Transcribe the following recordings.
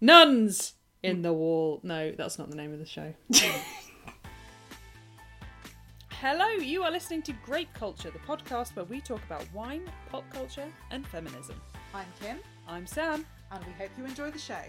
Nuns in mm. the Wall. No, that's not the name of the show. Hello, you are listening to Grape Culture, the podcast where we talk about wine, pop culture, and feminism. I'm Kim, I'm Sam. and we hope you enjoy the show.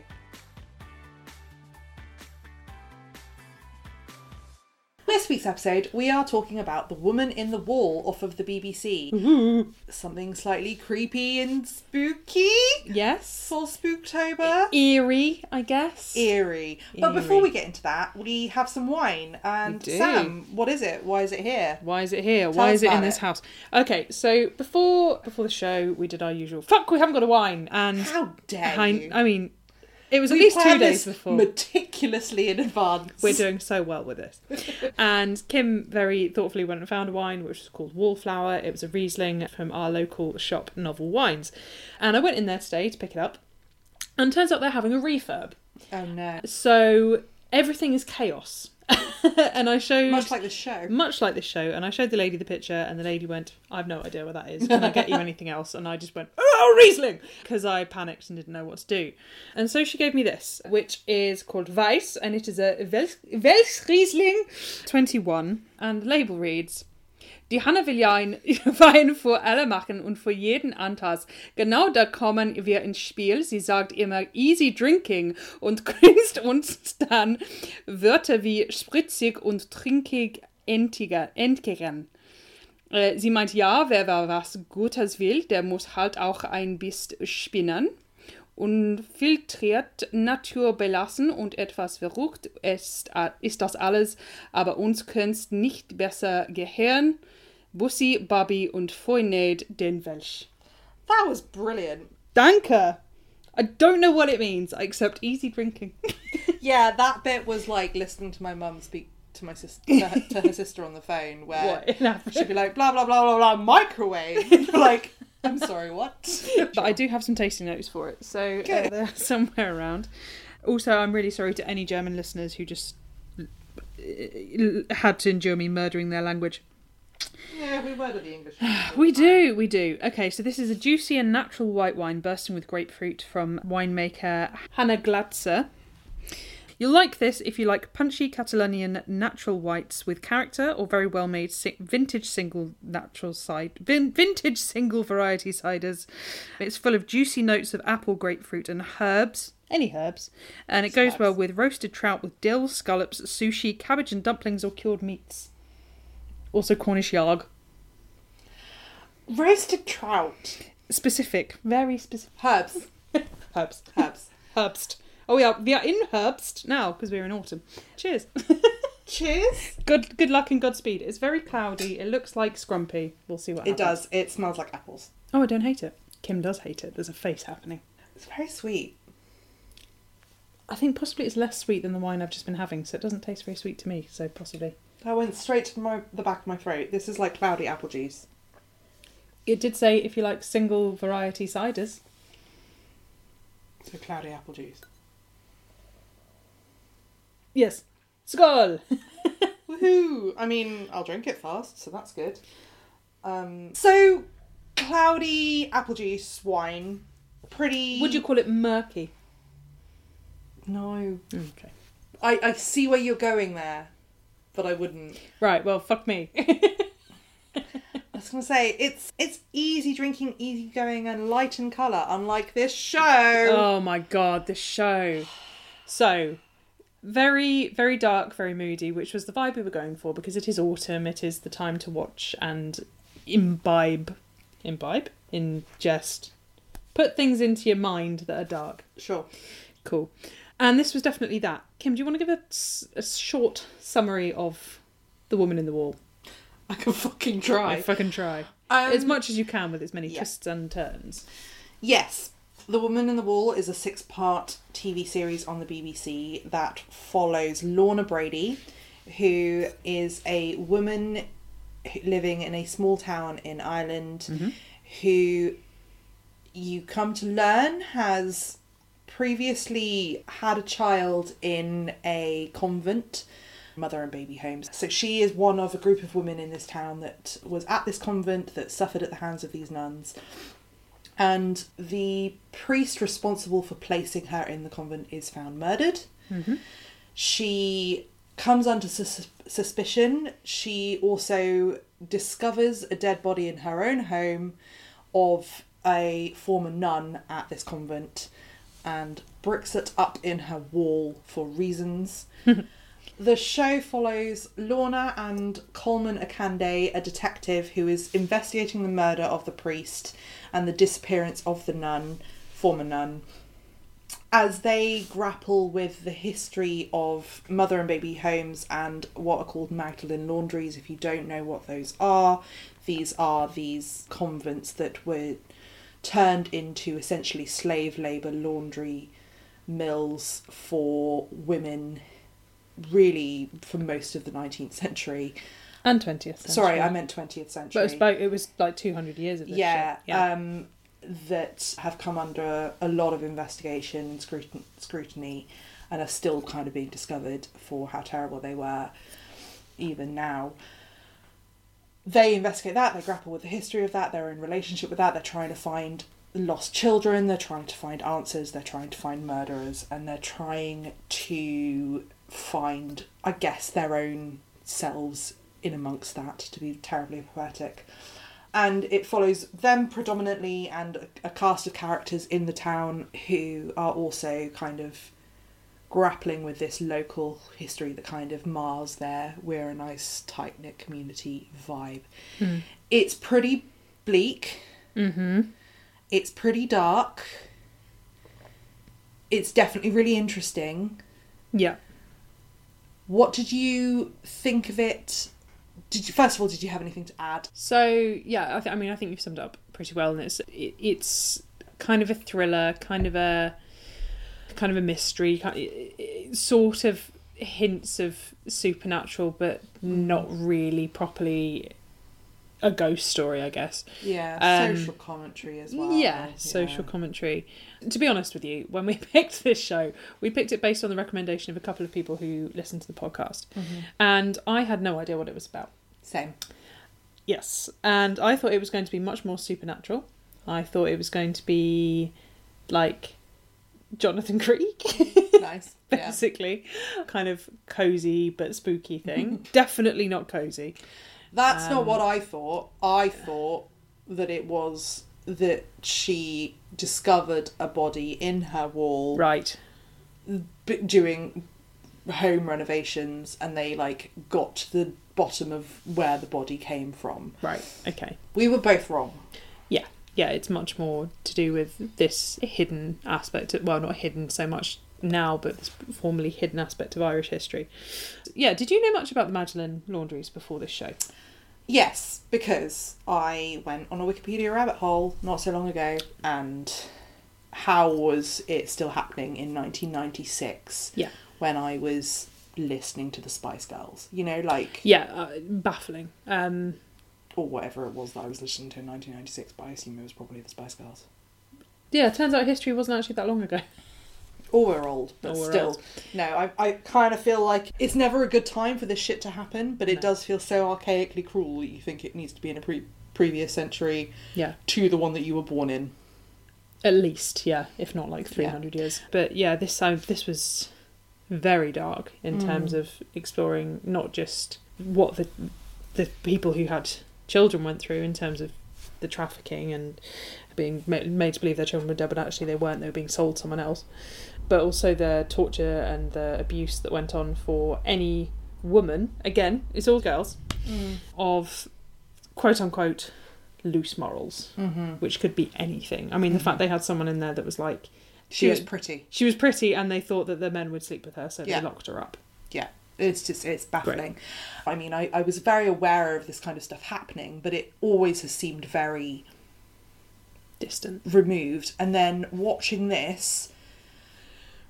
This week's episode, we are talking about The Woman in the Wall off of the BBC. Mm-hmm. Something slightly creepy and spooky Yes. for Spooktober. Eerie, I guess. Eerie. But before we get into that, we have some wine. And. Sam, what is it? Why is it here? Why is it here? Tell Why is it in this it. house? Okay, so before before the show, we did our usual. Fuck, we haven't got a wine, and How dare I, you? I mean, it was at We least two days before. meticulously in advance. We're doing so well with this. and Kim very thoughtfully went and found a wine which was called Wallflower. It was a Riesling from our local shop, Novel Wines. And I went in there today to pick it up. And turns out they're having a refurb. Oh no. So everything is chaos. and I showed Much like the show. much like this show, and I showed the lady the picture, and the lady went, "I have no idea what that is. Can I get you anything else?" And I just went, "Oh, Riesling," because I panicked and didn't know what to do. And so she gave me this, which is called Weiss, and it is a Welsch Riesling 21, and the label reads. Die Hanne will ja ein Wein für alle machen und für jeden Antas. Genau da kommen wir ins Spiel. Sie sagt immer easy drinking und grinst uns dann Wörter wie spritzig und trinkig entiger, entgegen. Äh, Sie meint, ja, wer was Gutes will, der muss halt auch ein bisschen spinnen. Und filtriert Natur belassen und etwas verrückt ist, ist das alles, aber uns könnte nicht besser gehören. Bussi, Bobby und Foynade den Welsch. That was brilliant. Danke! I don't know what it means, except easy drinking. Yeah, that bit was like listening to my mum speak to my sister to her, to her sister on the phone, where What, she'd be like blah blah blah blah blah microwave. like, I'm sorry, what? but I do have some tasting notes for it, so uh, they're somewhere around. Also, I'm really sorry to any German listeners who just uh, had to endure me murdering their language. Yeah, we were to the English. We do, we do. Okay, so this is a juicy and natural white wine bursting with grapefruit from winemaker Hannah Glatzer. You'll like this if you like punchy Catalonian natural whites with character or very well made vintage single natural side vin- vintage single variety ciders. It's full of juicy notes of apple, grapefruit, and herbs. Any herbs. And it goes well with roasted trout with dill, scallops, sushi, cabbage and dumplings or cured meats. Also Cornish yarg. Roasted trout. Specific, very specific. Herbs. Herbst. Herbs. Herbst. Oh, we are we are in Herbst now because we're in autumn. Cheers. Cheers. good good luck and Godspeed. It's very cloudy. It looks like scrumpy. We'll see what It happens. does. It smells like apples. Oh, I don't hate it. Kim does hate it. There's a face happening. It's very sweet. I think possibly it's less sweet than the wine I've just been having, so it doesn't taste very sweet to me. So possibly. That went straight to my the back of my throat. This is like cloudy apple juice. It did say if you like single variety ciders. So cloudy apple juice. Yes. Skål! Woohoo! I mean, I'll drink it fast, so that's good. Um, so cloudy apple juice wine, pretty. Would you call it murky? No, Okay. I I see where you're going there, but I wouldn't. Right. Well, fuck me. I was gonna say it's it's easy drinking, easy going, and light in color. Unlike this show. Oh my god, this show. So, very, very dark, very moody, which was the vibe we were going for because it is autumn, it is the time to watch and imbibe. Imbibe? Ingest. Put things into your mind that are dark. Sure. Cool. And this was definitely that. Kim, do you want to give a, a short summary of The Woman in the Wall? I can fucking try. I fucking try. Um, as much as you can with as many yeah. twists and turns. Yes. The Woman in the Wall is a six part TV series on the BBC that follows Lorna Brady, who is a woman living in a small town in Ireland who you come to learn has previously had a child in a convent mother and baby homes. So she is one of a group of women in this town that was at this convent that suffered at the hands of these nuns. And the priest responsible for placing her in the convent is found murdered. Mm-hmm. She comes under sus- suspicion. She also discovers a dead body in her own home of a former nun at this convent and bricks it up in her wall for reasons. the show follows Lorna and Colman Akande, a detective who is investigating the murder of the priest and the disappearance of the nun, former nun, as they grapple with the history of mother and baby homes and what are called Magdalen laundries. If you don't know what those are, these are these convents that were turned into essentially slave labour laundry mills for women, really for most of the 19th century. And 20th century. Sorry, I meant 20th century. But it was, about, it was like 200 years of this yeah. Yeah. Um, that have come under a lot of investigation and scrutin- scrutiny and are still kind of being discovered for how terrible they were even now. They investigate that, they grapple with the history of that, they're in relationship with that, they're trying to find lost children, they're trying to find answers, they're trying to find murderers, and they're trying to find, I guess, their own selves in amongst that, to be terribly poetic and it follows them predominantly and a, cast of characters in the town who are also kind of grappling with this local history that kind of mars their we're a nice tight knit community vibe. Mm. It's pretty bleak. Mm-hmm. It's pretty dark. It's definitely really interesting. Yeah. What did you think of it did you, first of all, did you have anything to add? So yeah, I, th- I mean, I think you've summed it up pretty well, and it's it, it's kind of a thriller, kind of a kind of a mystery, kind of, sort of hints of supernatural, but not really properly a ghost story, I guess. Yeah, Um, social commentary as well. Yeah, social commentary. To be honest with you, when we picked this show, we picked it based on the recommendation of a couple of people who listened to the podcast, Mhm. and I had no idea what it was about. Same. Yes, and I thought it was going to be much more supernatural. I thought it was going to be like Jonathan Creek, Nice. Yeah. basically, kind of cozy but spooky thing. Definitely not cozy. That's not Um, what I thought. I thought that it was that she discovered a body in her wall Right. b- doing home renovations and they like got to the bottom of where the body came from. Right. Okay. We were both wrong. Yeah. Yeah. It's much more to do with this hidden aspect. Well, not hidden so much now, but this formerly hidden aspect of Irish history. Yeah. Did you know much about the Magdalen laundries before this show? Yes, because I went on a Wikipedia rabbit hole not so long ago and how was it still happening in 1996 Yeah. when I was listening to the Spice Girls? You know, like, Yeah. Uh, baffling. Um, or whatever it was that I was listening to in 1996, but I assume it was probably the Spice Girls. yeah. It turns out history wasn't actually that long ago. Or we're old, but we're still. old. No, I, I kind of feel like it's never a good time for this shit to happen, but it No. does feel so archaically cruel that you think it needs to be in a pre- previous century Yeah. to the one that you were born in. At least, yeah, if not like three hundred years. But yeah, this time this was very dark in Mm. terms of exploring not just what the the people who had children went through in terms of the trafficking and being made to believe their children were dead, but actually they weren't. They were being sold to someone else. But also the torture and the abuse that went on for any woman. Again, it's all girls of quote unquote loose morals Mm-hmm. which could be anything. I mean, the fact they had someone in there that was like She was pretty. she was pretty, and they thought that the men would sleep with her, so Yeah. they locked her up. It's just it's baffling. I mean, I, I was very aware of this kind of stuff happening, but it always has seemed very Distant. removed. And then watching this,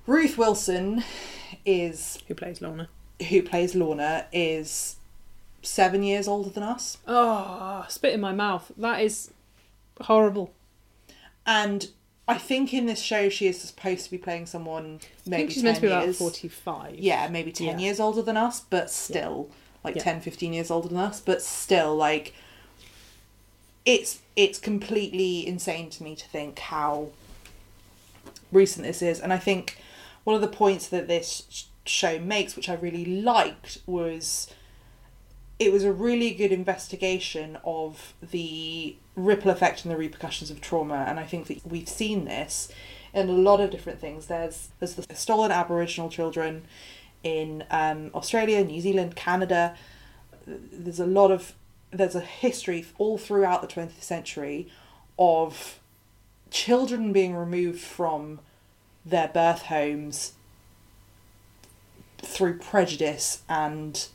Ruth Wilson is Who plays Lorna? who plays Lorna is seven years older than us, Oh, spit in my mouth. That is horrible. and I think in this show she is supposed to be playing someone maybe I think she's 10 meant to be about years. forty-five. yeah, maybe 10 Yeah. years older than us, but still, like Yeah. ten, fifteen 10, 15 years older than us, but still, like, it's it's completely insane to me to think how recent this is and i think one of the points that this show makes which i really liked was it was a really good investigation of the ripple effect and the repercussions of trauma and i think that we've seen this in a lot of different things. There's there's the stolen aboriginal children in um, australia new zealand canada. There's a lot of there's a history all throughout the 20th century of children being removed from their birth homes through prejudice and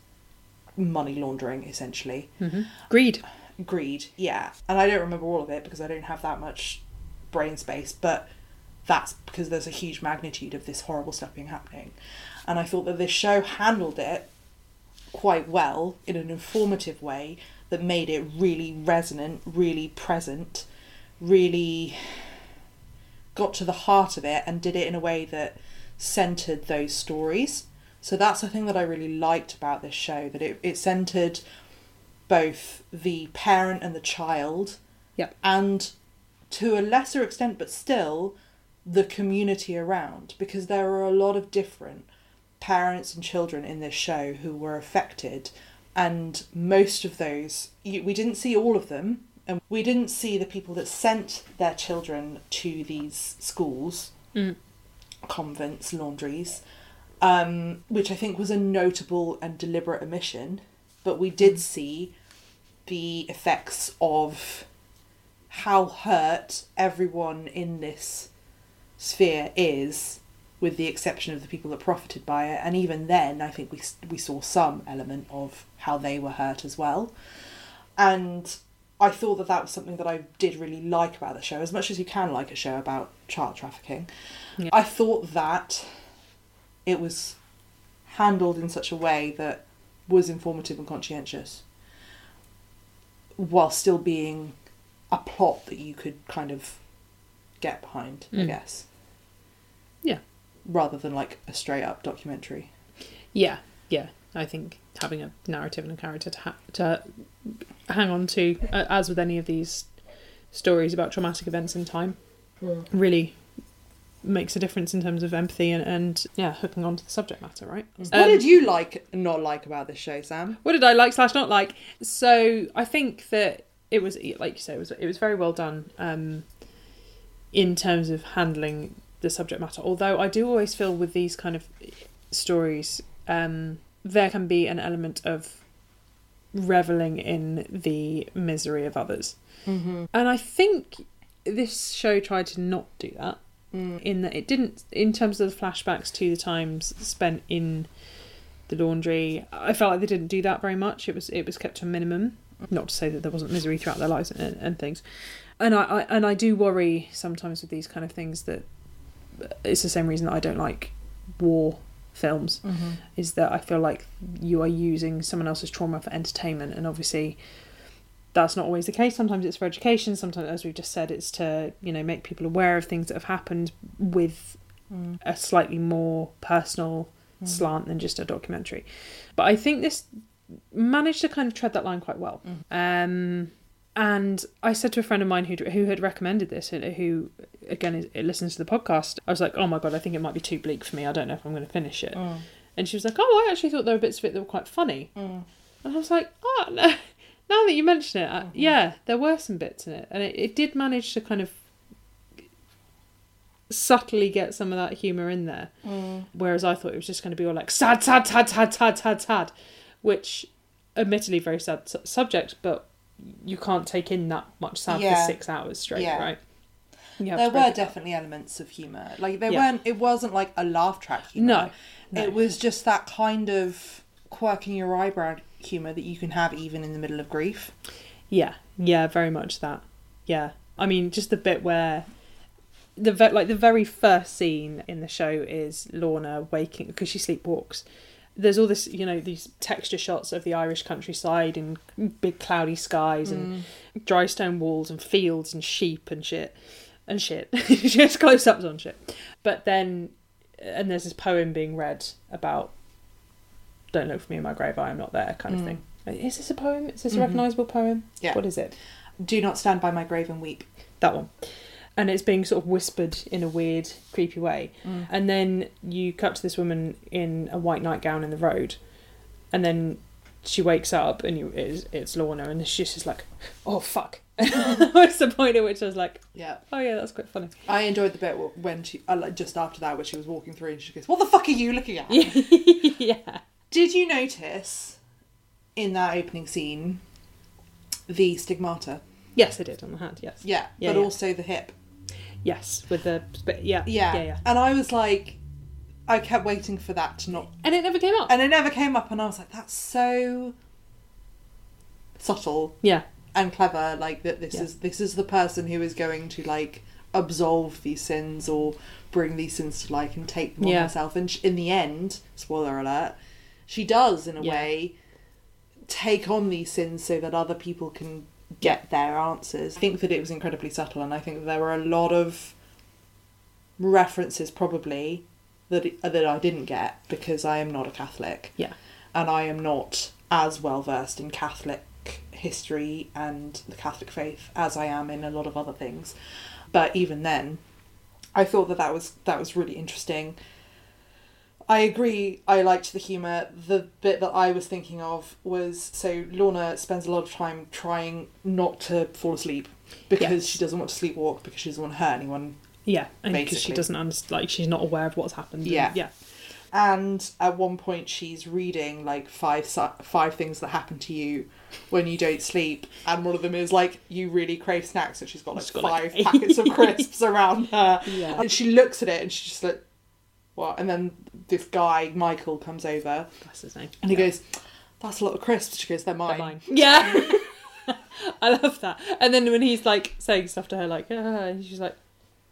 money laundering essentially. Mm-hmm. Greed. greed yeah. And i don't remember all of it because i don't have that much brain space but that's because there's a huge magnitude of this horrible stuff being happening. And i thought that this show handled it quite well in an informative way that made it really resonant really present really got to the heart of it and did it in a way that centered those stories so that's the thing that i really liked about this show that it, it centered both the parent and the child Yep. and to a lesser extent but still the community around because there are a lot of different parents and children in this show who were affected and most of those we didn't see all of them and we didn't see the people that sent their children to these schools Mm. convents laundries um, which i think was a notable and deliberate omission but we did see the effects of how hurt everyone in this sphere is with the exception of the people that profited by it. And even then i think we we saw some element of how they were hurt as well. And i thought that that was something that i did really like about the show as much as you can like a show about child trafficking. Yeah. i thought that it was handled in such a way that was informative and conscientious while still being a plot that you could kind of get behind, I Mm. guess. Yeah. Rather than like a straight up documentary. Yeah, yeah. I think having a narrative and a character to ha- to hang on to, uh, as with any of these stories about traumatic events in time, really makes a difference in terms of empathy and, and yeah, hooking on to the subject matter, right? what Um, did you like not like about this show, Sam? What did I like slash not like? So I think that it was like you say, it was it was very well done um, in terms of handling the subject matter. Although I do always feel with these kind of stories, um, there can be an element of reveling in the misery of others, Mm-hmm. and I think this show tried to not do that Mm. in that it didn't in terms of the flashbacks to the times spent in the laundry i felt like they didn't do that very much it was it was kept to a minimum not to say that there wasn't misery throughout their lives and, and things and I, I and i do worry sometimes with these kind of things that it's the same reason that i don't like war films Mm-hmm. is that i feel like you are using someone else's trauma for entertainment and obviously that's not always the case sometimes it's for education sometimes as we've just said it's to you know make people aware of things that have happened with Mm. a slightly more personal Mm. slant than just a documentary but i think this managed to kind of tread that line quite well Mm. um and I said to a friend of mine who who had recommended this, and who again is, listens to the podcast. I was like, "Oh my god, I think it might be too bleak for me. I don't know if I'm going to finish it." Mm. And she was like, "Oh, I actually thought there were bits of it that were quite funny." Mm. And I was like, "Oh, no. Now that you mention it, I, Mhm. yeah, there were some bits in it, and it, it did manage to kind of subtly get some of that humour in there. Mm. Whereas I thought it was just going to be all like sad, sad, sad, sad, sad, sad, sad, which admittedly very sad su- subject, but you can't take in that much sad Yeah. for six hours straight, Yeah. right? There were definitely elements of humour. Like there Yeah. weren't it wasn't like a laugh track humour. no, no. It was just that kind of quirking your eyebrow humour that you can have even in the middle of grief. Yeah, yeah, very much that. Yeah, I mean, just the bit where the ve- like the very first scene in the show is Lorna waking because she sleepwalks. There's all this, you know, these texture shots of the Irish countryside and big cloudy skies and mm. dry stone walls and fields and sheep and shit and shit. she Just close ups on shit. But then, and there's this poem being read about "Don't look for me in my grave, I am not there" kind of Mm. thing. Is this a poem? Is this a Mhm. recognisable poem? Yeah. What is it? Do not stand by my grave and weep. that one. And it's being sort of whispered in a weird, creepy way. And then you cut to this woman in a white nightgown in the road, and then she wakes up and you it's, it's Lorna, and she's just like, "Oh fuck!" What's the point at which I was like, Yeah. "Oh yeah, that's quite funny." I enjoyed the bit when she, uh, just after that, where she was walking through and she goes, What the fuck are you looking at? yeah, Did you notice in that opening scene the stigmata? yes, I did on the hand. Yes, Yeah, Yeah, but yeah. also the hip. yes, with the yeah, Yeah. yeah, yeah, And I was like, I kept waiting for that to not. and it never came up. And it never came up, and I was like, That's so subtle yeah, and clever like that this is this is the person who is going to like absolve these sins or bring these sins to light and take them on Yeah. herself and sh- in the end spoiler alert she does in a Yeah. way take on these sins so that other people can get their answers i think that it was incredibly subtle and i think that there were a lot of references probably that it, that i didn't get because i am not a catholic yeah, and I am not as well versed in Catholic history and the Catholic faith as I am in a lot of other things. But even then, I thought that that was that was really interesting. I agree. I liked the humor. The bit that I was thinking of was so Lorna spends a lot of time trying not to fall asleep because Yes. she doesn't want to sleepwalk because she doesn't want to hurt anyone yeah, and because she doesn't understand, like she's not aware of what's happened. and- Yeah. yeah, And at one point, she's reading like five five things that happen to you when you don't sleep, and one of them is like you really crave snacks, and she's got like She's got, like, five packets of crisps around her, Yeah. and she looks at it and she's just like, "What?" And then this guy Michael comes over that's his name. and he Yeah. goes, "That's a lot of crisps." She goes, "They're They're mine." mine. Yeah. I love that. And then when he's like saying stuff to her, like, ah, she's like,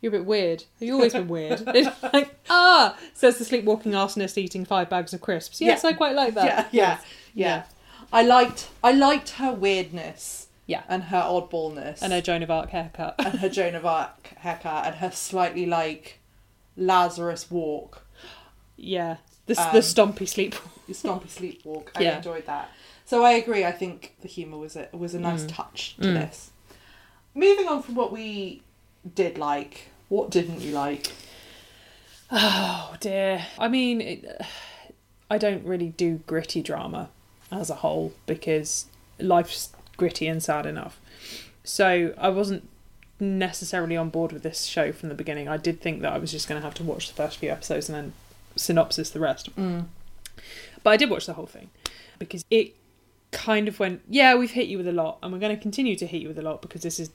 you're a bit weird. Have you always been weird? It's like, ah, says the sleepwalking arsonist eating five bags of crisps. Yes, Yeah. I quite like that. yeah, Yes. yeah. I liked I liked her weirdness Yeah. and her oddballness And her Joan of Arc haircut. and her Joan of Arc haircut and her slightly like Lazarus walk. yeah. The, Um, the stompy sleep. the stompy sleepwalk. I Yeah. enjoyed that. So I agree. I think the humour was a was a nice Mm. touch to Mm. this. Moving on from what we did like, what didn't you like? Oh dear. I mean, it, I don't really do gritty drama as a whole because life's gritty and sad enough. So I wasn't necessarily on board with this show from the beginning. I did think that I was just going to have to watch the first few episodes and then synopsis the rest. Mm. But I did watch the whole thing because it kind of went, yeah, we've hit you with a lot and we're going to continue to hit you with a lot because this is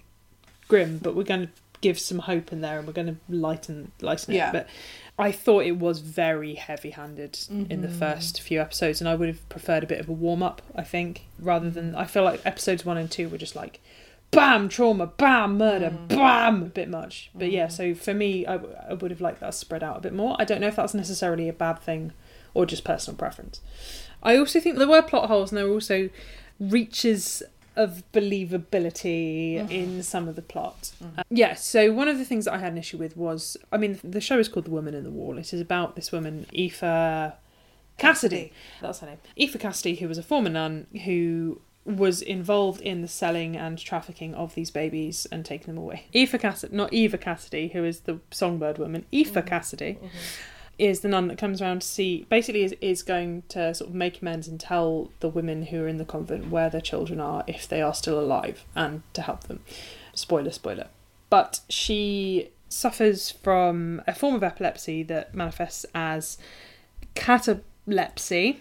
grim, but we're going to give some hope in there and we're going to lighten lighten it. Yeah. But I thought it was very heavy-handed in the Mhm. first few episodes and I would have preferred a bit of a warm-up, I think, rather than I feel like episodes 1 and 2 were just like bam trauma, bam murder, Mm. bam a bit much. But yeah, Mhm. so for me I, w- I would have liked that spread out a bit more. I don't know if that's necessarily a bad thing or just personal preference. I also think there were plot holes and there were also reaches of believability Mhm. in some of the plot. Uh, yeah, so one of the things that I had an issue with was I mean, the show is called The Woman in the Wall. It is about this woman, Aoife Cassidy. That's her name. Aoife Cassidy, who was a former nun who was involved in the selling and trafficking of these babies and taking them away. Eva Cassidy, not Eva Cassidy, who is the songbird woman. Aoife Mhm. Cassidy is the nun that comes around to see basically is, is going to sort of make amends and tell the women who are in the convent where their children are if they are still alive and to help them spoiler spoiler but she suffers from a form of epilepsy that manifests as catalepsy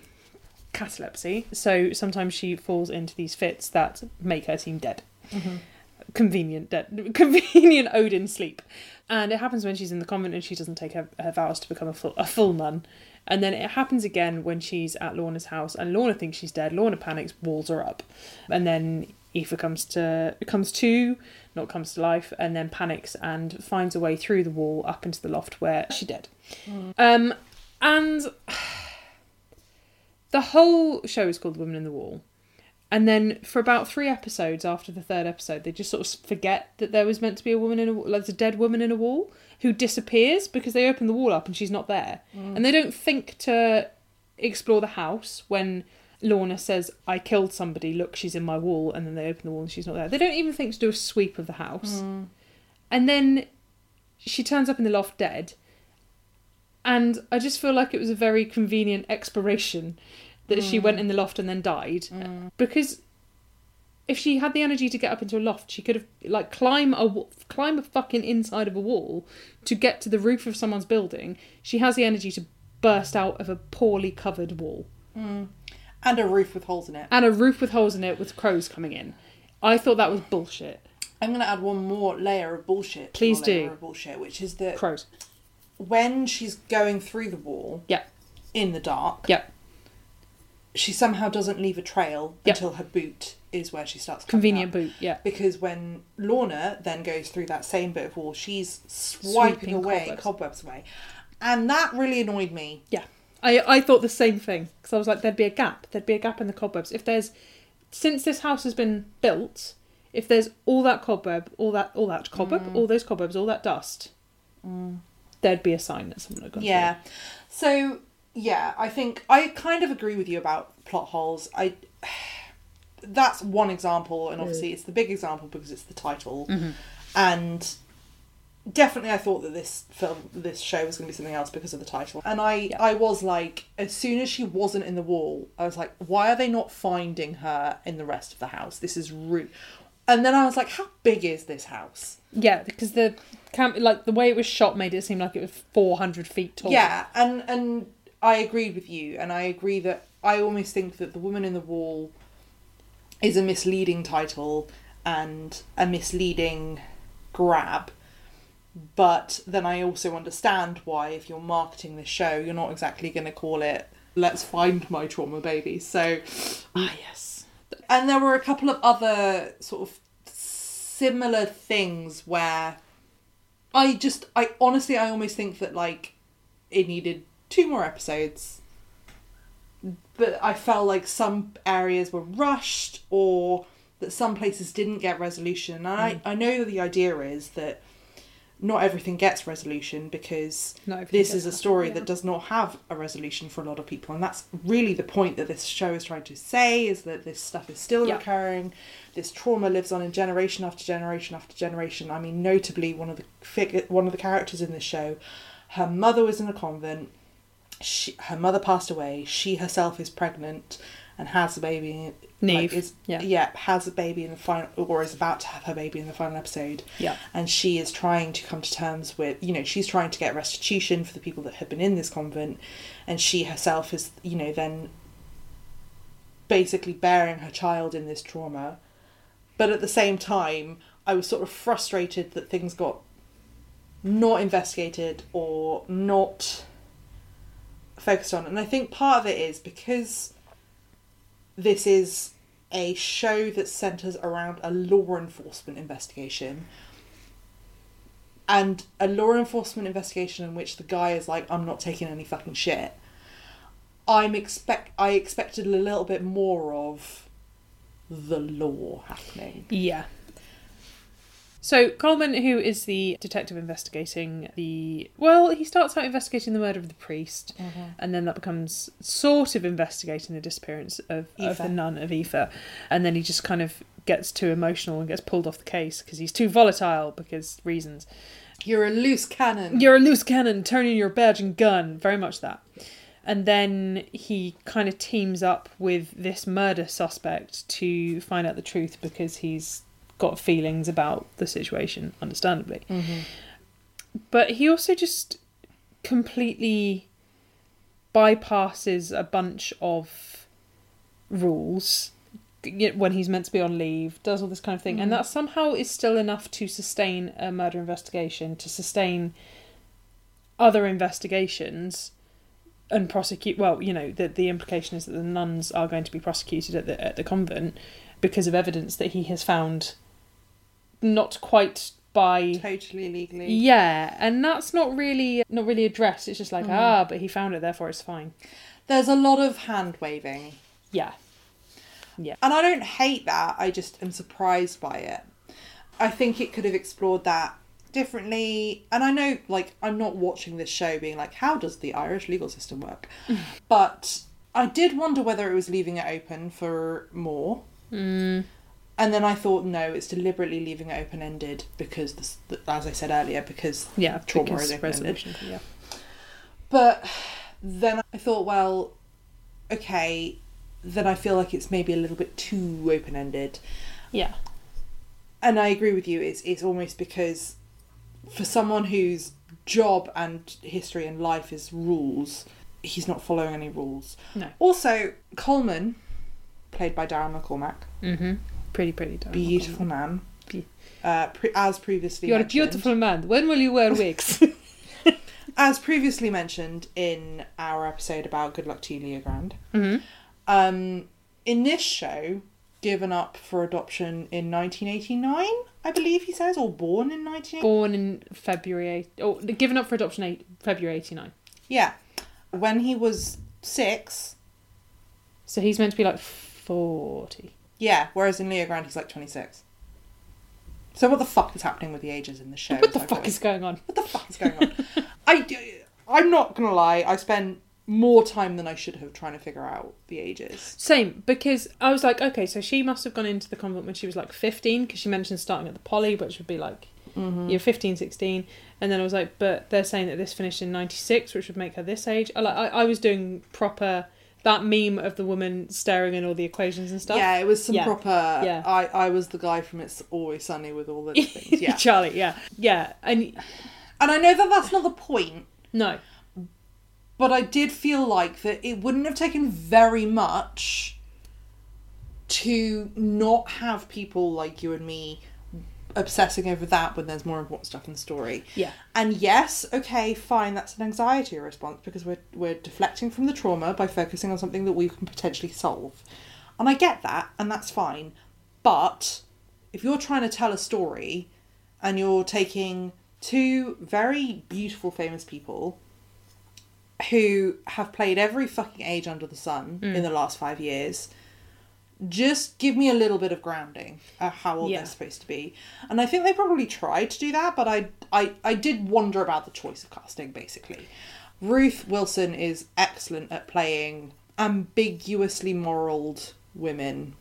catalepsy. So sometimes she falls into these fits that make her seem dead. Mhm. convenient dead. Convenient odin sleep. And it happens when she's in the convent and she doesn't take her, her vows to become a full, a full nun. And then it happens again when she's at lorna's house and lorna thinks she's dead. Lorna panics walls her up. And then Aoife comes to comes to not comes to life and then panics and finds a way through the wall up into the loft where she's dead. Mm. um and the whole show is called woman in the wall and then for about three episodes after the third episode, they just sort of forget that there was meant to be a woman in a wall, like a dead woman in a wall who disappears because they open the wall up and she's not there. Mm. And they don't think to explore the house when Lorna says, I killed somebody, look, she's in my wall, and then they open the wall and she's not there. They don't even think to do a sweep of the house. And then she turns up in the loft dead. And I just feel like it was a very convenient expiration that she went mm. in the loft and then died. Mm. Because if she had the energy to get up into a loft, she could have like climb a climb a fucking inside of a wall to get to the roof of someone's building. She has the energy to burst out of a poorly covered wall mm. And a roof with holes in it. and a roof with holes in it with crows coming in. I thought that was bullshit. I'm going to add one more layer of bullshit. to Please do. Of bullshit, which is that Crows. When she's going through the wall Yeah. in the dark, Yeah. she somehow doesn't leave a trail until her boot is where she starts. coming Convenient up. boot. Yeah. Because when Lorna then goes through that same bit of wall, she's swiping Sweeping away cobwebs. cobwebs. away, and that really annoyed me. Yeah. I, I thought the same thing because I was like, there'd be a gap. There'd be a gap in the cobwebs. If there's, since this house has been built, if there's all that cobweb, all that, all that cobweb, mm. all those cobwebs, all that dust, mm. There'd be a sign that someone had gone Yeah. So yeah, I think I kind of agree with you about plot holes. I that's one example, and mm. obviously it's the big example because it's the title, mm-hmm. and definitely I thought that this film, this show was going to be something else because of the title, and I Yeah. I was like, as soon as she wasn't in the wall, I was like, why are they not finding her in the rest of the house? This is rude. And then I was like, how big is this house? Yeah, because the camp, like the way it was shot, made it seem like it was four hundred feet tall. Yeah, and and I agreed with you, and I agree that I almost think that the woman in the wall is a misleading title and a misleading grab. But then I also understand why, if you're marketing this show, you're not exactly going to call it "Let's Find My Trauma Baby." So, Ah, yes. And there were a couple of other sort of similar things where I just, I honestly, I almost think that like it needed two more episodes. But I felt like some areas were rushed or that some places didn't get resolution. And I, mm. I know that the idea is that not everything gets resolution because this is a that, story yeah. that does not have a resolution for a lot of people. And that's really the point that this show is trying to say is that this stuff is still Yeah. recurring. This trauma lives on in generation after generation after generation. I mean notably one of the one of the characters in this show her mother was in a convent. She, her mother passed away. She herself is pregnant and has a baby Neve, is, yeah. yeah has a baby in the final or is about to have her baby in the final episode. Yeah. and she is trying to come to terms with you know she's trying to get restitution for the people that have been in this convent. And she herself is you know then basically bearing her child in this trauma. But at the same time i was sort of frustrated that things got not investigated or not focused on. And i think part of it is because this is a show that centers around a law enforcement investigation. And a law enforcement investigation in which the guy is like i'm not taking any fucking shit. I'm expect i expected a little bit more of the law happening. Yeah. So Colman, who is the detective investigating the well, he starts out investigating the murder of the priest, mm-hmm. and then that becomes sort of investigating the disappearance of, of the nun of Aoife, and then he just kind of gets too emotional and gets pulled off the case because he's too volatile because reasons. you're a loose cannon You're a loose cannon, turning your badge and gun. Very much that. And then he kind of teams up with this murder suspect to find out the truth because he's got feelings about the situation, understandably. Mm-hmm. But he also just completely bypasses a bunch of rules when he's meant to be on leave, does all this kind of thing, and mm-hmm. that somehow is still enough to sustain a murder investigation, to sustain other investigations and prosecute. Well, you know, the the implication is that the nuns are going to be prosecuted at the at the convent because of evidence that he has found not quite by totally legally yeah, and that's not really not really addressed. It's just like Mm-hmm. ah, but he found it, therefore it's fine. there's a lot of hand waving Yeah. Yeah, And I don't hate that, I just am surprised by it. I think it could have explored that differently. And I know, like, I'm not watching this show being like, how does the Irish legal system work? but I did wonder whether it was leaving it open for more. Mm. And then I thought, no, it's deliberately leaving it open ended because, this, as I said earlier, because Yeah, Trauma because is resolution. Yeah. But then I thought, well, okay, then I feel like it's maybe a little bit too open ended. Yeah. And I agree with you, it's, it's almost because for someone whose job and history and life is rules, he's not following any rules. No. Also, Colman, played by Darren McCormack, Mm-hmm. Pretty, pretty dark. beautiful man. Be- Uh, pre- as previously You're a beautiful man. When will you wear wigs? as previously mentioned in our episode about Good Luck to You, Leo Grande. mm-hmm. Um, in this show, given up for adoption in 1989, I believe he says, or born in 1989. Born in February, oh, given up for adoption, eight, February '89. Yeah. When he was six, So he's meant to be like forty. Yeah, whereas in Leo Grande he's like 26. So what the fuck is happening with the ages in the show? What the fuck is going on? What the fuck is going on? I, I'm not gonna lie, I spent more time than I should have trying to figure out the ages. Same, because I was like, okay, so she must have gone into the convent when she was like 15, because she mentioned starting at the poly, which would be like, Mm-hmm. you're 15, 16. And then I was like, but they're saying that this finished in 96, which would make her this age. I, like, I, I was doing proper, that meme of the woman staring at all the equations and stuff. Yeah, it was some Yeah. proper. Yeah. I, I was the guy from It's Always Sunny with all the things. Yeah. Charlie, yeah. Yeah. And and I know that that's not the point, no, but I did feel like that it wouldn't have taken very much to not have people like you and me obsessing over that when there's more important stuff in the story. yeah. And yes, okay, fine, that's an anxiety response because we're we're deflecting from the trauma by focusing on something that we can potentially solve. And I get that, and that's fine. But if you're trying to tell a story and you're taking two very beautiful famous people who have played every fucking age under the sun in mm. the last five years just give me a little bit of grounding of how old Yeah. they're supposed to be and i think they probably tried to do that but I, I i did wonder about the choice of casting basically ruth wilson is excellent at playing ambiguously moraled women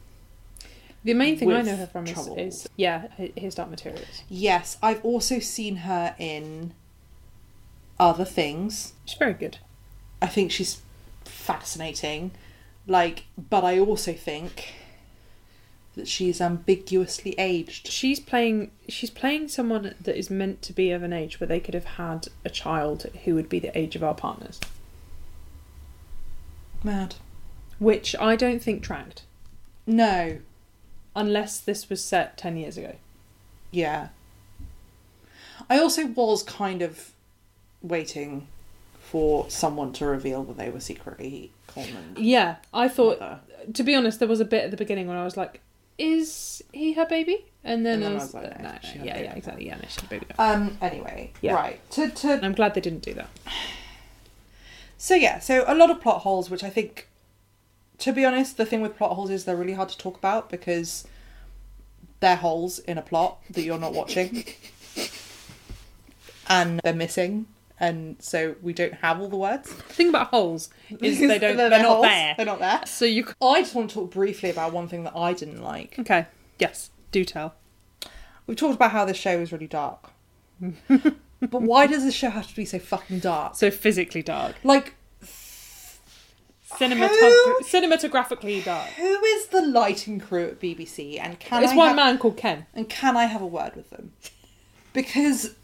The main thing I know her from is, is yeah, Hi- His Dark Materials. yes i've also seen her in other things She's very good. I think she's fascinating. Like, but I also think that she's ambiguously aged. She's playing. She's playing someone that is meant to be of an age where they could have had a child who would be the age of our partners, Mad. which I don't think tracked No. unless this was set ten years ago. Yeah. I also was kind of waiting for someone to reveal that they were secretly Colman. Yeah, I thought. mother. To be honest, there was a bit at the beginning when I was like, "Is he her baby?" And then, And then I I was, was like, no, no, no, yeah, yeah, exactly, yeah, no, she's a baby. Um. Anyway. Yeah. Right. To to And I'm glad they didn't do that. So yeah, so a lot of plot holes, which I think, to be honest, the thing with plot holes is they're really hard to talk about because they're holes in a plot that you're not watching, and they're missing, and so we don't have all the words. The thing about holes is they don't. They're, They're not holes. there. They're not there. So you. c- I just want to talk briefly about one thing that I didn't like. Okay. Yes. Do tell. We've talked about how this show is really dark. but why does this show have to be so fucking dark? So physically dark. Like, Cinematog- Who- cinematographically dark. who is the lighting crew at BBC? And can It's I one have- man called Ken. And can I have a word with them? Because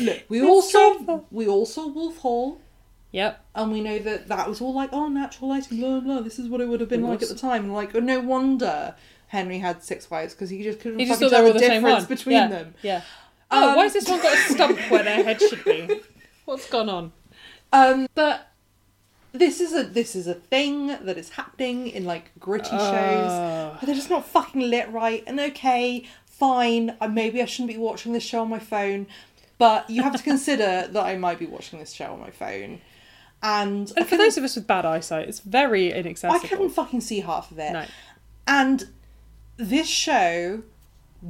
look, we It's all saw dreadful. we all saw Wolf Hall, Yep. and we know that that was all like, oh, natural lighting, blah blah. This is what it would have been It like at the time. And like, no wonder Henry had six wives because he just couldn't He just fucking thought they tell the the same difference one. between yeah. them. Yeah. Oh, Um, why has this one got a stump where their head should be? What's gone on? Um, but this is a this is a thing that is happening in like gritty shows. Oh. But they're just not fucking lit right. And okay, fine. uh, Maybe I shouldn't be watching this show on my phone, but you have to consider that I might be watching this show on my phone. And, And for those of us with bad eyesight, it's very inaccessible. I couldn't fucking see half of it. No. And this show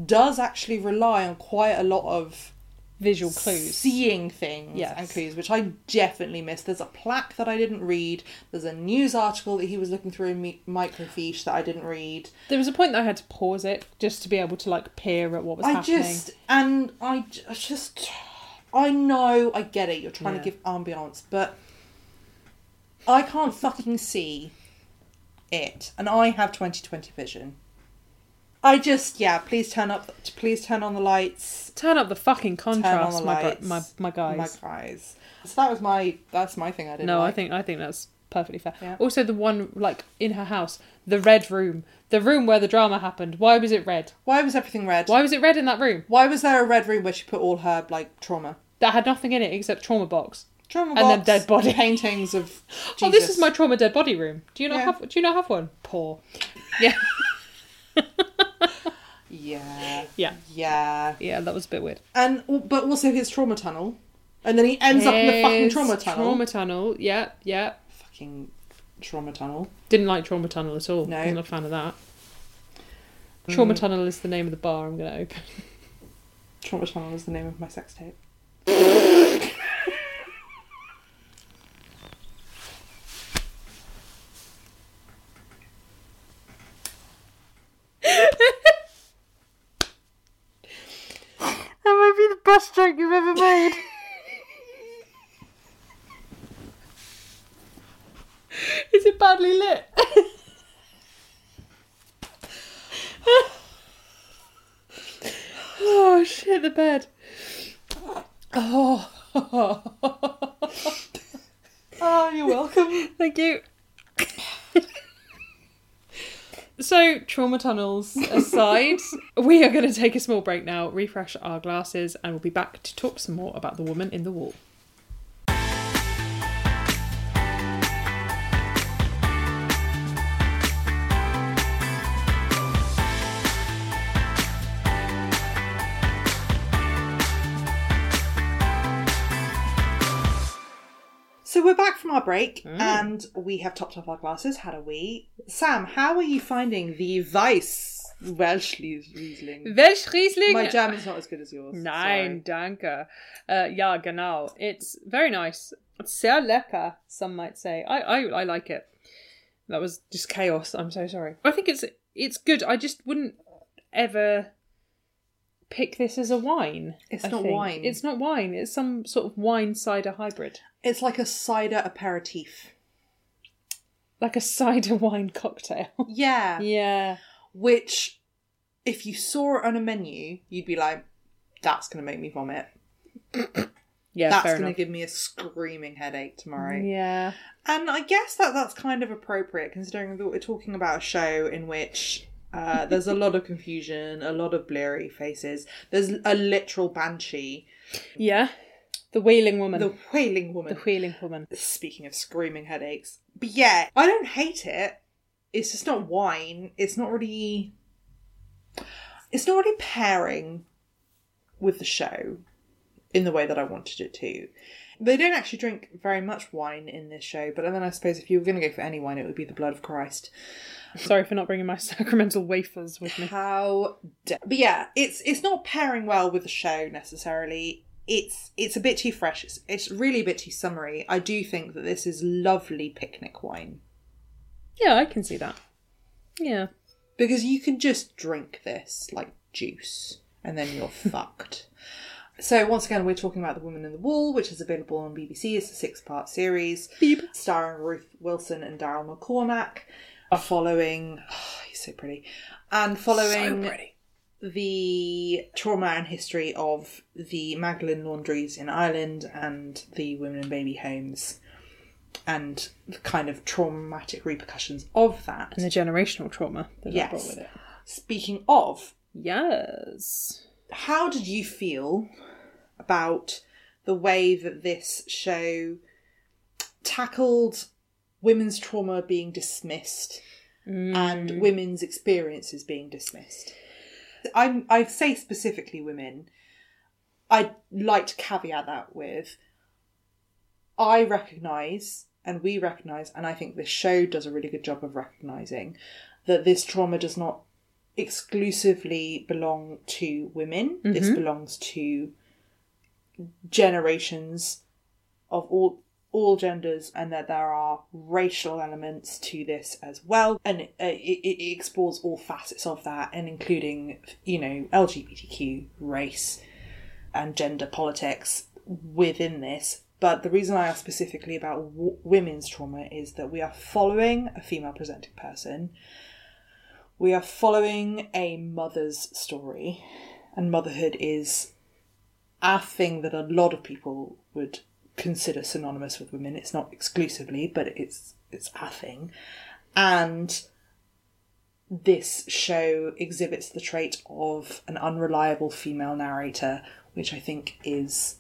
does actually rely on quite a lot of visual clues. seeing things Yes. and clues, which I definitely missed. There's a plaque that I didn't read. There's a news article that he was looking through in mi- microfiche that I didn't read. There was a point that I had to pause it just to be able to like peer at what was happening. I happening. just and i just I know I get it. You're trying Yeah. to give ambiance, but I can't fucking see it, and I have 2020 vision. I just yeah. Please turn up. Please turn on the lights. Turn up the fucking contrast, the my, lights. my my guys. My guys. So that was my. That's my thing. I didn't. no, I think I think that's perfectly fair. Yeah. Also, the one like in her house, the red room, the room where the drama happened. Why was it red? Why was everything red? Why was it red in that room? Why was there a red room where she put all her like trauma? That had nothing in it except trauma box. Trauma box And then dead body. paintings of. Oh, this is my trauma dead body room. Do you not Yeah. have? Do you not have one? Poor. Yeah. Yeah. Yeah. Yeah. Yeah, that was a bit weird. And but also his trauma tunnel, and then he ends up in the fucking His trauma tunnel. Trauma tunnel. Yeah, yeah. Fucking trauma tunnel. Didn't like trauma tunnel at all. No. Wasn't a fan of that. Trauma Mm. tunnel is the name of the bar I'm going to open. Trauma tunnel is the name of my sex tape. That might be the best joke you've ever made. Is it badly lit? oh shit! The bed. Oh. Oh, you're welcome. Thank you. So, trauma tunnels aside, we are going to take a small break now, refresh our glasses, and we'll be back to talk some more about the woman in the wall. We're back from our break, Mm. and we have topped off our glasses. Had a wee. Sam, how are you finding the Weiss Welsh Riesling? Welch Riesling? My German's not as good as yours. Nein, danke. Uh, ja, genau. It's very nice. It's sehr lecker, some might say. I, I, I like it. That was just chaos. I'm so sorry. I think it's it's good. I just wouldn't ever pick this as a wine. It's I not think. wine. It's not wine. It's some sort of wine cider hybrid, It's like a cider aperitif. like a cider wine cocktail. Yeah. yeah. Which, if you saw it on a menu, you'd be like, "That's gonna make me vomit. Yeah, That's gonna give me a screaming headache tomorrow." Yeah. And I guess that that's kind of appropriate considering that we're talking about a show in which uh, there's a lot of confusion, a lot of blurry faces. There's a literal banshee, Yeah. The wailing woman. the wailing woman. the wailing woman. Speaking of screaming headaches, but yeah, I don't hate it. It's just not wine. It's not really. It's not really pairing with the show in the way that I wanted it to. They don't actually drink very much wine in this show, but then I suppose if you were going to go for any wine, it would be the blood of Christ. Sorry for not bringing my sacramental wafers with me. How, but yeah, it's it's not pairing well with the show necessarily. It's it's a bit too fresh. It's, it's really a bit too summery. I do think that this is lovely picnic wine Yeah, I can see that. Yeah. because you can just drink this like juice and then you're fucked. So once again, we're talking about The Woman in the Wall, which is available on BBC. It's a six-part series Beep. starring Ruth Wilson and Daryl McCormack, following. Oh, he's so pretty, and following So pretty. The trauma and history of the Magdalene laundries in Ireland and the women and baby homes, and the kind of traumatic repercussions of that. And the generational trauma that Yes. brought with it. Speaking of, Yes. how did you feel about the way that this show tackled women's trauma being dismissed Mm. and women's experiences being dismissed? I'm, I say specifically women. I'd like to caveat that with I recognise, and we recognise, and I think this show does a really good job of recognising that this trauma does not exclusively belong to women. This mm-hmm. belongs to generations of all all genders and that there are racial elements to this as well. And it, uh, it, it explores all facets of that and including you know lgbtq race and gender politics within this. But the reason i ask specifically about w- women's trauma is that we are following a female presenting person. We are following a mother's story and motherhood is a thing that a lot of people would consider synonymous with women. It's not exclusively, but it's it's a thing. And this show exhibits the trait of an unreliable female narrator, which I think is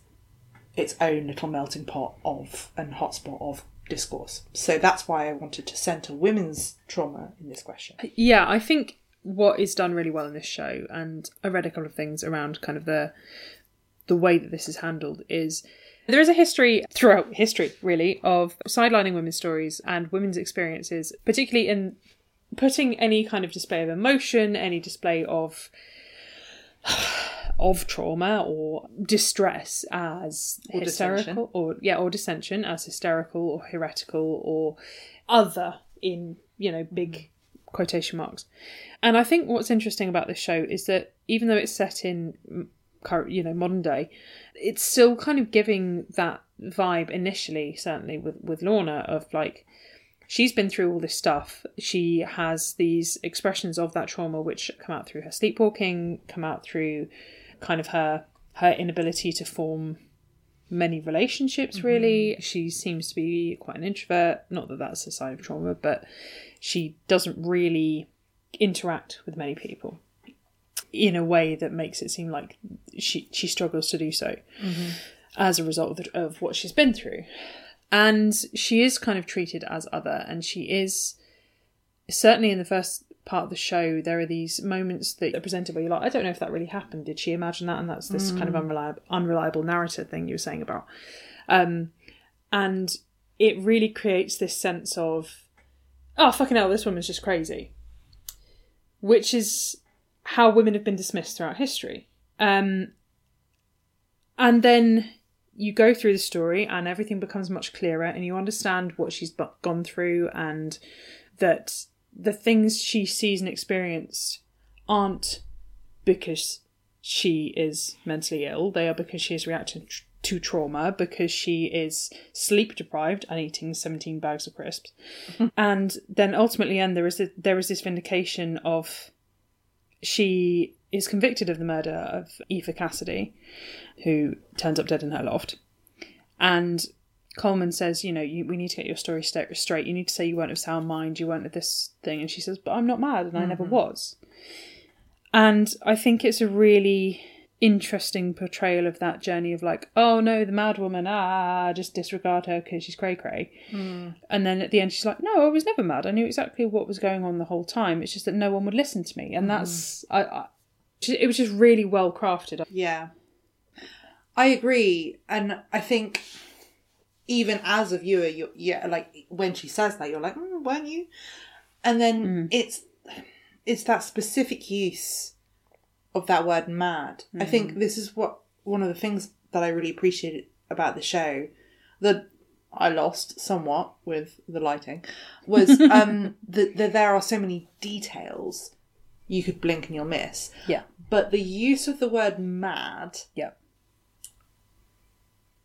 its own little melting pot of and hotspot of discourse. So that's why I wanted to centre women's trauma in this question. Uh, yeah, I think what is done really well in this show, and I read a couple of things around kind of the the way that this is handled, is there is a history throughout history, really, of sidelining women's stories and women's experiences, particularly in putting any kind of display of emotion, any display of of trauma or distress as Or hysterical dissension. or yeah or dissension as hysterical or heretical or other in you know big mm-hmm. quotation marks and i think what's interesting about this show is that even though it's set in current you know modern day it's still kind of giving that vibe initially certainly with with lorna of like she's been through all this stuff. She has these expressions of that trauma which come out through her sleepwalking, come out through kind of her her inability to form many relationships mm-hmm. really. She seems to be quite an introvert, not that that's a sign of trauma, but she doesn't really interact with many people in a way that makes it seem like she she struggles to do so as a result of, the, of what she's been through. And she is kind of treated as other and she is certainly in the first part of the show there are these moments that are presented where you're like i don't know if that really happened. Did she imagine that? And that's this kind of unreliable unreliable narrative thing you were saying about. Um and it really creates this sense of oh fucking hell this woman's just crazy. Which is how women have been dismissed throughout history. Um and then you go through the story and everything becomes much clearer and you understand what she's gone through and that the things she sees and experiences aren't because she is mentally ill. They are because she is reacting to trauma because she is sleep deprived and eating 17 bags of crisps. And then ultimately and there is a, there is this vindication of she is convicted of the murder of Aoife Cassidy who turns up dead in her loft. And Colman says, you know, you, we need to get your story sta- straight. You need to say you weren't of sound mind, you weren't of this thing. And she says, but I'm not mad, and I never mm-hmm. was. And I think it's a really interesting portrayal of that journey of like, oh no, the mad woman, ah, just disregard her because she's cray cray. And then at the end, she's like, no, I was never mad. I knew exactly what was going on the whole time. It's just that no one would listen to me. And that's, I, I, it was just really well crafted. Yeah. I agree. And I think even as a viewer, you yeah, like when she says that, you're like, mm, weren't you? And then it's it's that specific use of that word mad. I think this is what one of the things that I really appreciated about the show that I lost somewhat with the lighting was um that that there are so many details you could blink and you'll miss. Yeah. But the use of the word mad Yeah.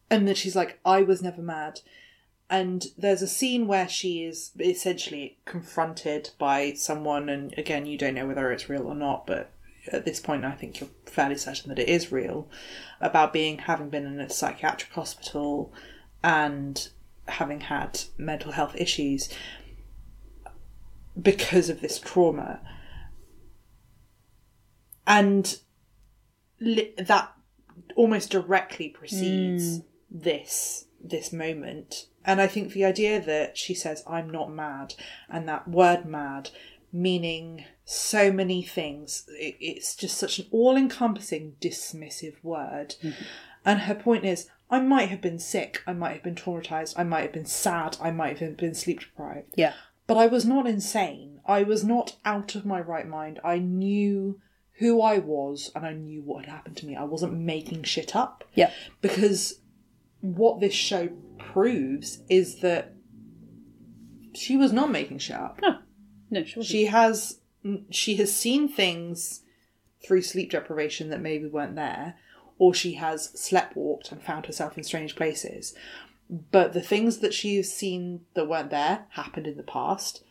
and that she's like, I was never mad. And there's a scene where she is essentially confronted by someone, and again, you don't know whether it's real or not, but at this point, I think you're fairly certain that it is real, about being having been in a psychiatric hospital and having had mental health issues because of this trauma. And li- that almost directly precedes hmm. this this moment and i think the idea that she says i'm not mad and that word mad meaning so many things it, it's just such an all-encompassing dismissive word mm-hmm. and her point is i might have been sick i might have been traumatized i might have been sad i might have been sleep deprived Yeah. but I was not insane. I was not out of my right mind. I knew who I was and I knew what had happened to me. I wasn't making shit up. Yeah. Because what this show proves is that she was not making shit up. No. No, she wasn't. She has she has seen things through sleep deprivation that maybe weren't there, or she has sleptwalked and found herself in strange places. But the things that she's seen that weren't there happened in the past.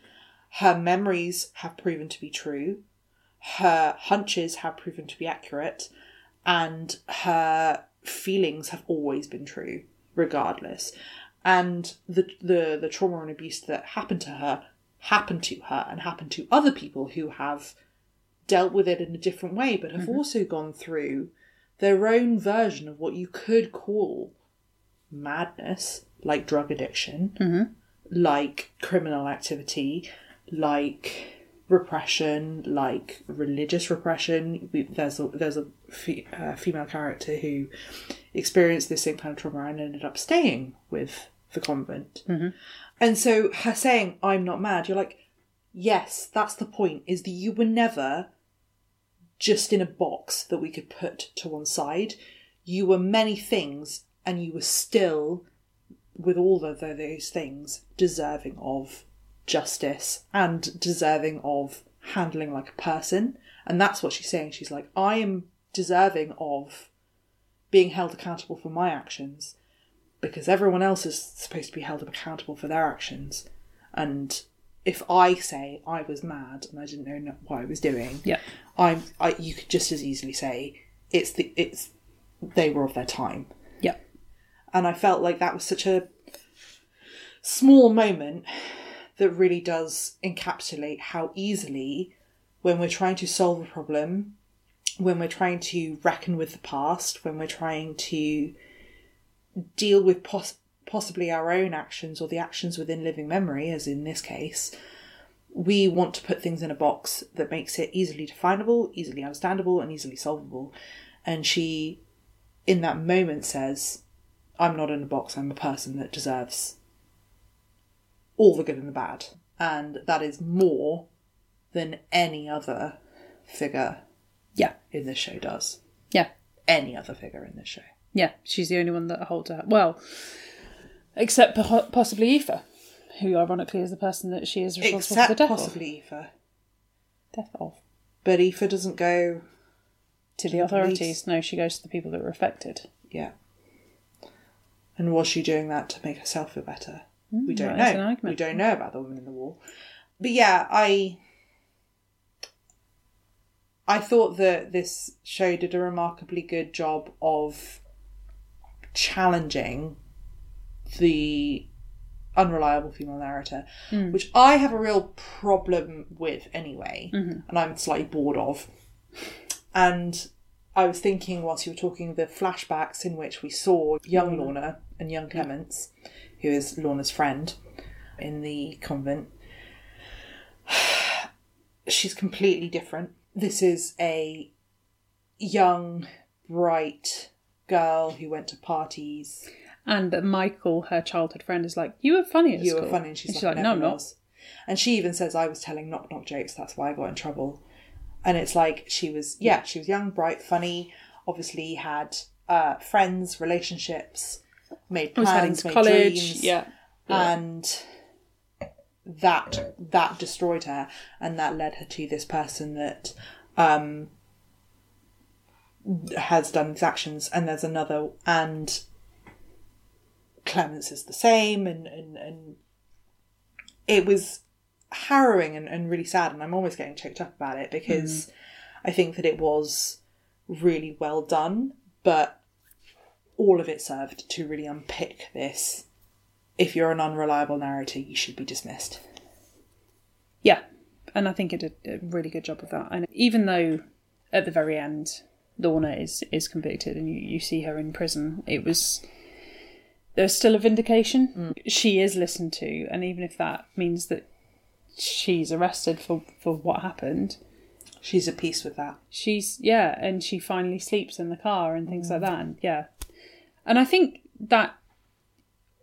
Her memories have proven to be true. Her hunches have proven to be accurate. And her feelings have always been true, regardless. And the, the, the trauma and abuse that happened to her happened to her and happened to other people who have dealt with it in a different way, but have mm-hmm. also gone through their own version of what you could call madness, like drug addiction, mm-hmm. like criminal activity, like repression, like religious repression. We, there's a there's a fe- uh, female character who experienced this same kind of trauma and ended up staying with the convent. Mm-hmm. And so her saying, "I'm not mad," you're like, yes, that's the point. Is that you were never just in a box that we could put to one side. You were many things, and you were still, with all of those things, deserving of justice and deserving of handling like a person. And that's what she's saying. She's like, I am deserving of being held accountable for my actions because everyone else is supposed to be held accountable for their actions. And if I say I was mad and I didn't know what I was doing, Yeah. I'm I you could just as easily say it's the it's they were of their time. Yeah. And I felt like that was such a small moment that really does encapsulate how easily when we're trying to solve a problem, when we're trying to reckon with the past, when we're trying to deal with pos- possibly our own actions or the actions within living memory, as in this case, we want to put things in a box that makes it easily definable, easily understandable, and easily solvable. And she, in that moment, says, I'm not in a box, I'm a person that deserves all the good and the bad. And that is more than any other figure Yeah. in this show does. Yeah. Any other figure in this show. Yeah. She's the only one that holds her. Well, except possibly Aoife, who ironically is the person that she is responsible for the death possibly Aoife. of. Death of. But Aoife doesn't go, To the authorities. No, she goes to the people that were affected. yeah. And was she doing that to make herself feel better? Mm, we don't know. an argument. We don't know about the woman in the wall. But yeah, I I thought that this show did a remarkably good job of challenging the unreliable female narrator, Hmm. which I have a real problem with anyway, Mm-hmm. and I'm slightly bored of. And I was thinking whilst you were talking the flashbacks in which we saw young Lorna and young Clements, who is Lorna's friend in the convent. She's completely different. This is a young, bright girl who went to parties. And that Michael, her childhood friend, is like, "You were funny at You school." were funny, and she's, she's like, "No, I'm not." was." And she even says, "I was telling knock knock jokes. That's why I got in trouble." And it's like she was, yeah, she was young, bright, funny. Obviously, had uh, friends, relationships, made heading plans, to made college. dreams, Yeah. and that that destroyed her, and that led her to this person that um, has done these actions. And there's another, and Clemens is the same, and and and it was harrowing and, and really sad. And I'm almost getting choked up about it because mm. I think that it was really well done, but all of it served to really unpick this. If you're an unreliable narrator, you should be dismissed. Yeah, and I think it did a really good job of that. And even though at the very end Lorna is is convicted and you, you see her in prison, it was there's still a vindication. She is listened to, and even if that means that she's arrested for for what happened, She's at peace with that. she's yeah, and she finally sleeps in the car and things like that. And yeah, and I think that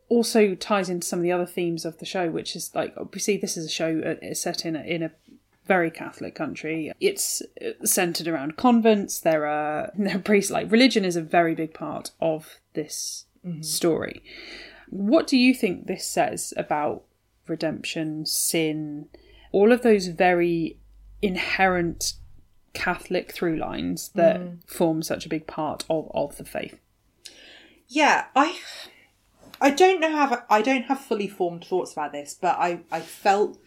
also ties into some of the other themes of the show, which is like obviously this is a show uh, set in a, in a very Catholic country. It's uh, centered around convents. There are there are priests. Like religion is a very big part of this mm-hmm. story. What do you think this says about redemption, sin, all of those very inherent Catholic through lines that mm-hmm. form such a big part of, of the faith? Yeah, I I don't know how I don't have fully formed thoughts about this, but I I felt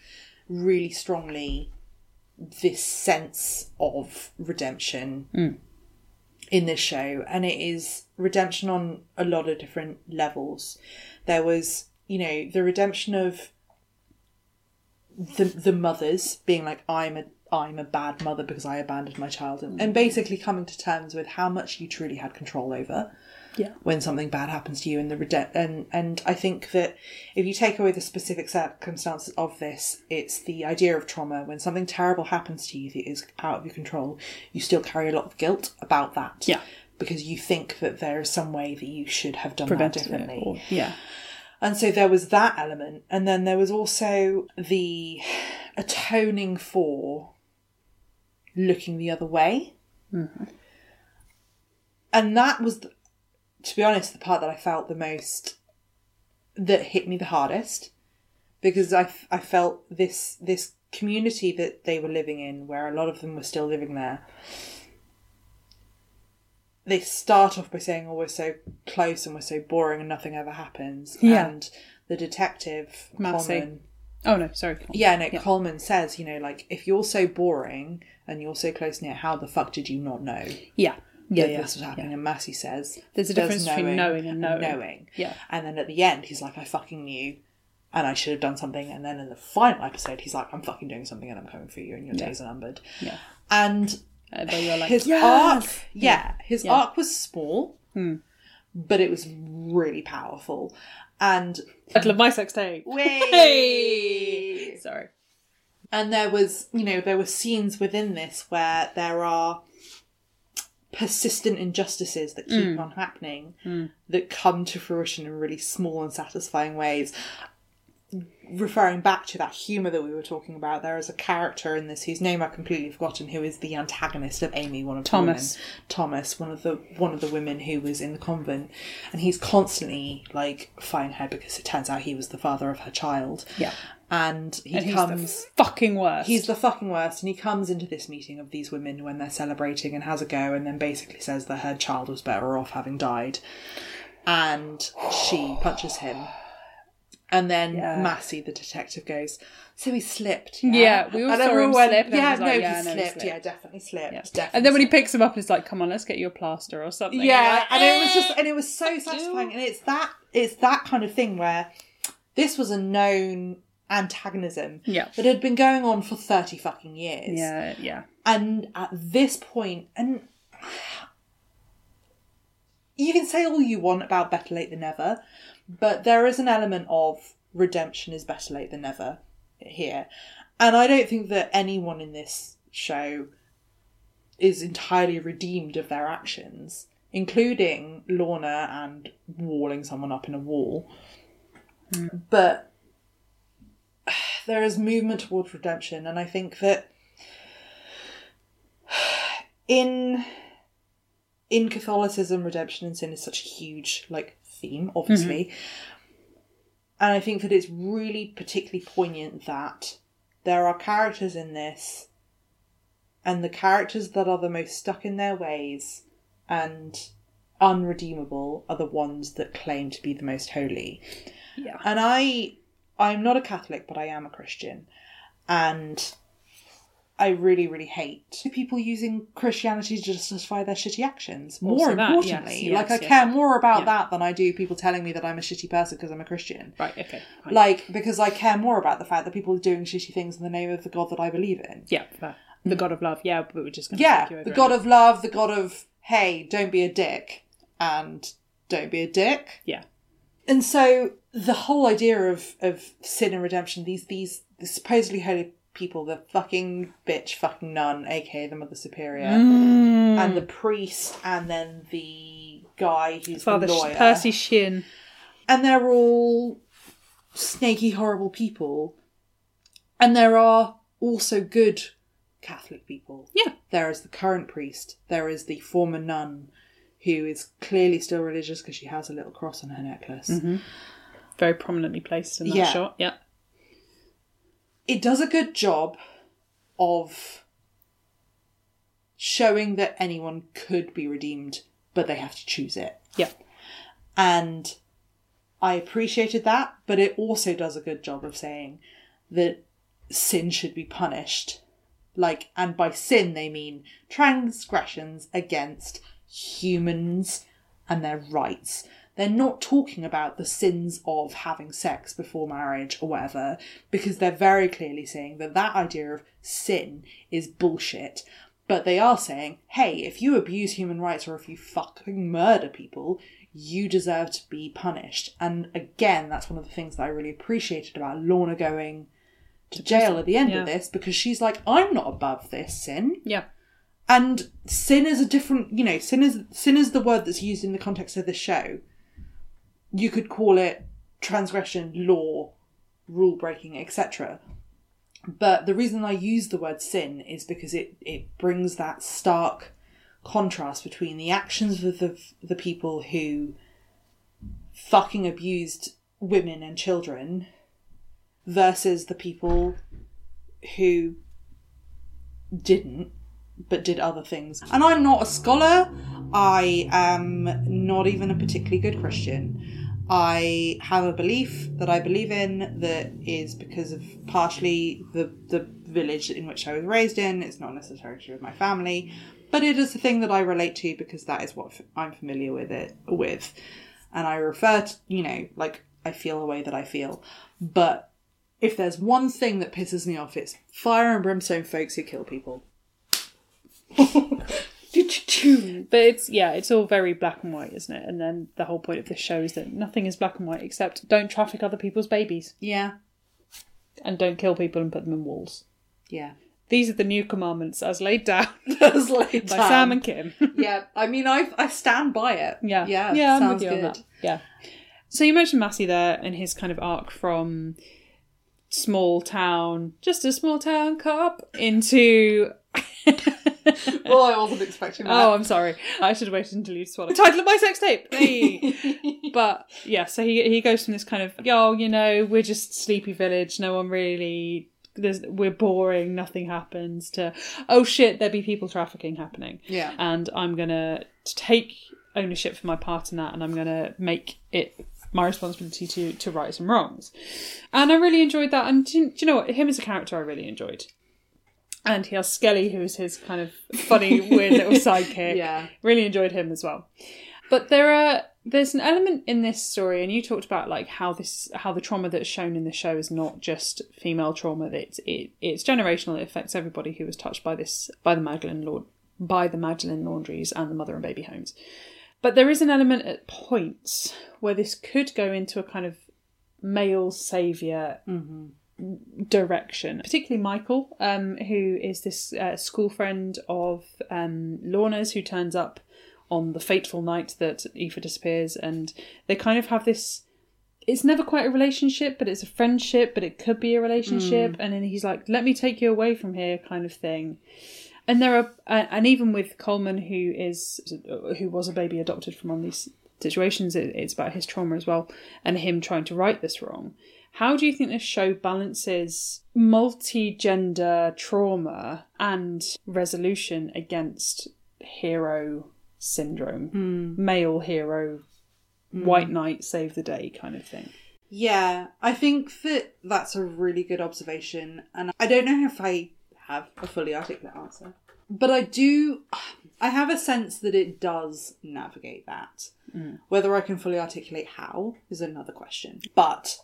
really strongly this sense of redemption hmm. in this show, and it is redemption on a lot of different levels. There was, you know, the redemption of the the mothers being like, I'm a I'm a bad mother because I abandoned my child, and, hmm. and basically coming to terms with how much you truly had control over Yeah. when something bad happens to you and the rede- and and I think that if you take away the specific circumstances of this, it's the idea of trauma. When something terrible happens to you that is out of your control, you still carry a lot of guilt about that. Yeah. Because you think that there is some way that you should have done that differently. or- yeah. And so there was that element, and then there was also the atoning for looking the other way. Mm-hmm. And that was, to be honest, the part that I felt the most, that hit me the hardest, because I, I felt this this community that they were living in, where a lot of them were still living there. They start off by saying, "Oh, we're so close and we're so boring and nothing ever happens." Yeah. And the detective Massey. Colman, Oh no, sorry. yeah, no, Colman says, you know, like if you're so boring and you're so close near, how the fuck did you not know Yeah. Yeah, yeah. this was happening? And Massey says, There's a difference between knowing and knowing. knowing. Yeah. And then at the end, he's like, I fucking knew, and I should have done something. And then in the final episode, he's like, I'm fucking doing something, and I'm coming for you, and your days are numbered. Yeah. And Uh, like, his yes! arc, yeah, his Yeah. Hmm. arc was small, but it was really powerful. And Battle love my sex tape. way, Sorry. and there was you know there were scenes within this where there are persistent injustices that keep mm. on happening mm. that come to fruition in really small and satisfying ways referring back to that humor that we were talking about there is a character in this whose name i've completely forgotten who is the antagonist of amy one of the Thomas. women. thomas one of the one of the women who was in the convent and he's constantly like fighting her because it turns out he was the father of her child Yeah. And he And he's comes the fucking worst. He's the fucking worst, and he comes into this meeting of these women when they're celebrating and has a go, and then basically says that her child was better off having died, and she punches him, and then Yeah. Massey, the detective, goes, "So he slipped." Yeah, Yeah, we all And saw him went, slip, and Yeah, no, like, he yeah, I he slipped. slipped. Yeah, definitely slipped. Yeah. Definitely And then when he picks him up, it's like, come on, let's get you a plaster or something. yeah, like, and it was just "Eh." and it was so satisfying, and it's that it's that kind of thing where this was a known antagonism Yeah. that had been going on for 30 fucking years Yeah, yeah. and at this point and you can say all you want about better late than never but there is an element of redemption is better late than never here and i don't think that anyone in this show is entirely redeemed of their actions including lorna and walling someone up in a wall hmm. but there is movement towards redemption and i think that in in Catholicism, redemption and sin is such a huge like theme, obviously. Mm-hmm. And I think that it's really particularly poignant that there are characters in this, and the characters that are the most stuck in their ways and unredeemable are the ones that claim to be the most holy. Yeah. And I I'm not a Catholic, but I am a Christian. And I really, really hate people using Christianity to justify their shitty actions. More Also that, importantly, yes, like I yes, yes. care more about Yeah. that than I do people telling me that I'm a shitty person because I'm a Christian. Right, okay. fine. Like because I care more about the fact that people are doing shitty things in the name of the God that I believe in. yeah, fair. The God of Love, yeah, but we're just going to Yeah, take you over the. God of love, the God of hey, don't be a dick, and don't be a dick. Yeah. And so the whole idea of of sin and redemption, these these the supposedly holy people, the fucking bitch, fucking nun, aka the Mother Superior, Mm. and the priest, and then the guy who's Father the lawyer, Percy Sheehan. and they're all snaky, horrible people. And there are also good Catholic people. Yeah. There is the current priest. There is the former nun who is clearly still religious because she has a little cross on her necklace. Very prominently placed in that Yeah. shot. Yeah. It does a good job of showing that anyone could be redeemed, but they have to choose it. Yeah. And I appreciated that, but it also does a good job of saying that sin should be punished. Like, and by sin they mean transgressions against humans and their rights. They're not talking about the sins of having sex before marriage or whatever, because they're very clearly saying that that idea of sin is bullshit. But they are saying, hey, if you abuse human rights or if you fucking murder people, you deserve to be punished. And again, that's one of the things that I really appreciated about Lorna going to jail at the end yeah. of this because she's like, I'm not above this sin. Yeah. And sin is a different, you know, sin is sin is the word that's used in the context of this show. You could call it transgression, law, rule breaking, etc. But the reason I use the word sin is because it it brings that stark contrast between the actions of the the people who fucking abused women and children versus the people who didn't but did other things. And I'm not a scholar. I am not even a particularly good Christian. I have a belief that I believe in that is because of partially the the village in which I was raised in. It's not necessarily true with my family, but it is a thing that I relate to because that is what I'm familiar with it with, and I refer to you know like I feel the way that I feel. But if there's one thing that pisses me off, it's fire and brimstone folks who kill people. But it's yeah, it's all very black and white, isn't it? And then the whole point of this show is that nothing is black and white except don't traffic other people's babies Yeah, and don't kill people and put them in walls. yeah. These are the new commandments as laid down That's like by Sam and Kim. yeah. I mean, I I stand by it. Yeah, yeah, yeah. I'm with you good. on that. Yeah. So you mentioned Massey there and his kind of arc from small town, just a small town cop, into. Well, I wasn't expecting that. Oh, I'm sorry. I should have waited until you swallowed. Title of my sex tape. Hey. but yeah, so he he goes from this kind of yo, you know, we're just sleepy village. No one really. There's, we're boring. Nothing happens. To oh shit, there be people trafficking happening yeah, and I'm gonna take ownership for my part in that, and I'm gonna make it my responsibility to to right some wrongs. And I really enjoyed that. And do, you- do you know what? Him as a character, I really enjoyed. And he has Skelly, who is his kind of funny, weird little sidekick. yeah, Really enjoyed him as well. But there are there's an element in this story, and you talked about like how this how the trauma that's shown in the show is not just female trauma; that it's it, it's generational. It affects everybody who was touched by this by the Magdalene Lord by the Magdalene laundries and the mother and baby homes. But there is an element at points where this could go into a kind of male savior mm-hmm. Direction, particularly Michael, um, who is this uh, school friend of um, Lorna's who turns up on the fateful night that Aoife disappears, and they kind of have this. It's never quite a relationship, but it's a friendship, but it could be a relationship. And then he's like, "Let me take you away from here," kind of thing. And there are, uh, and even with Colman, who is who was a baby adopted from of these situations, it, it's about his trauma as well, and him trying to right this wrong. How do you think this show balances multi-gender trauma and resolution against hero syndrome, hmm. male hero, hmm. white knight save the day kind of thing? yeah. I think that that's a really good observation, and I don't know if I have a fully articulate answer, but I do. I have a sense that it does navigate that. Hmm. Whether I can fully articulate how is another question, but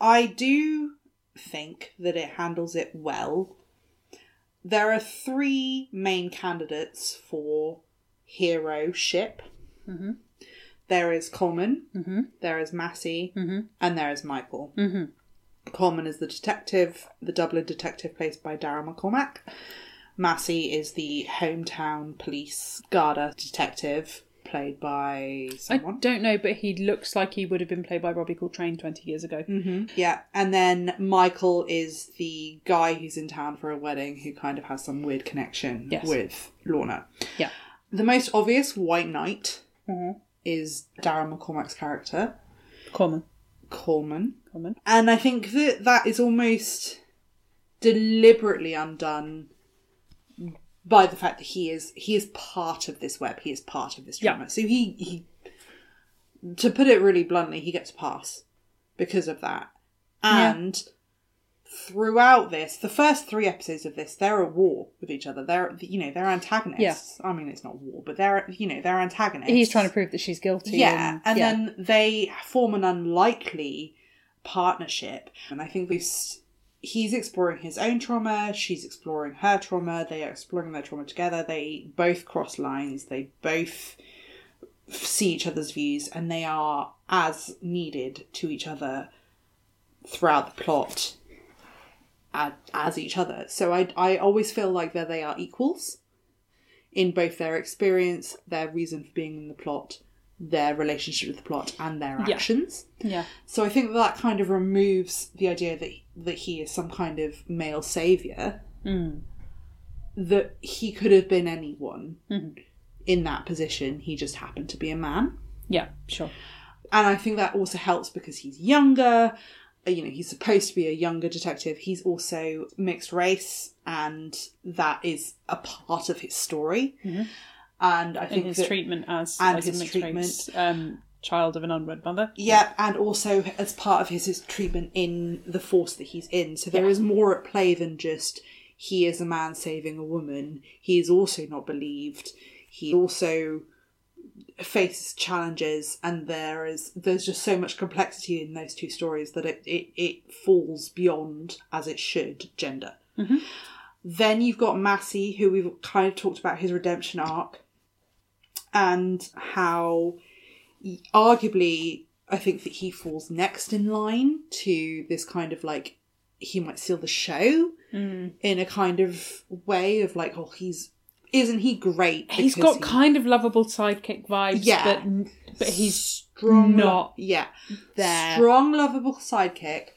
I do think that it handles it well. There are three main candidates for hero ship. Mm-hmm. There is Colman, mm-hmm. there is Massey, mm-hmm. and there is Michael. Colman is the detective, the Dublin detective played by Darren McCormack. Massey is the hometown police Garda detective played by someone. I don't know, but he looks like he would have been played by Robbie Coltrane 20 years ago. Yeah, and then Michael is the guy who's in town for a wedding who kind of has some weird connection Yes. with Lorna. Yeah. The most obvious white knight Mm-hmm. is Darren McCormack's character, Colman. Colman. Common. And I think that that is almost deliberately undone by the fact that he is he is part of this web. He is part of this Yeah. drama. So he he to put it really bluntly, he gets a pass because of that. And throughout this, the first three episodes of this, they're at war with each other. They're you know they're antagonists. I mean, it's not war, but they're you know they're antagonists. He's trying to prove that she's guilty. Yeah, and, and yeah. then they form an unlikely partnership. And I think this he's exploring his own trauma, she's exploring her trauma, they are exploring their trauma together. They both cross lines, they both see each other's views, and they are as needed to each other throughout the plot as, each other. So I, I always feel like that they are equals in both their experience, their reason for being in the plot, their relationship with the plot, and their Yeah. actions. yeah. So I think that kind of removes the idea that that he is some kind of male savior. Mm. That he could have been anyone Mhm. in that position. He just happened to be a man, Yeah, sure. and I think that also helps because he's younger. uh, You know, he's supposed to be a younger detective. He's also mixed race, and that is a part of his story. And I In think his that, treatment as, and a his treatment. race um, child of an unwed mother. Yeah, and also as part of his, his treatment in the force that he's in. So there Yeah. is more at play than just he is a man saving a woman. He is also not believed. He also faces challenges and there is there's just so much complexity in those two stories that it, it, it falls beyond as it should gender. Then you've got Massey, who we've kind of talked about his redemption arc and how arguably I think that he falls next in line to this kind of like he might steal the show Mm. in a kind of way of like oh he's isn't he great He's got he- kind of lovable sidekick vibes, Yeah. but but he's strong not yeah there. strong lovable sidekick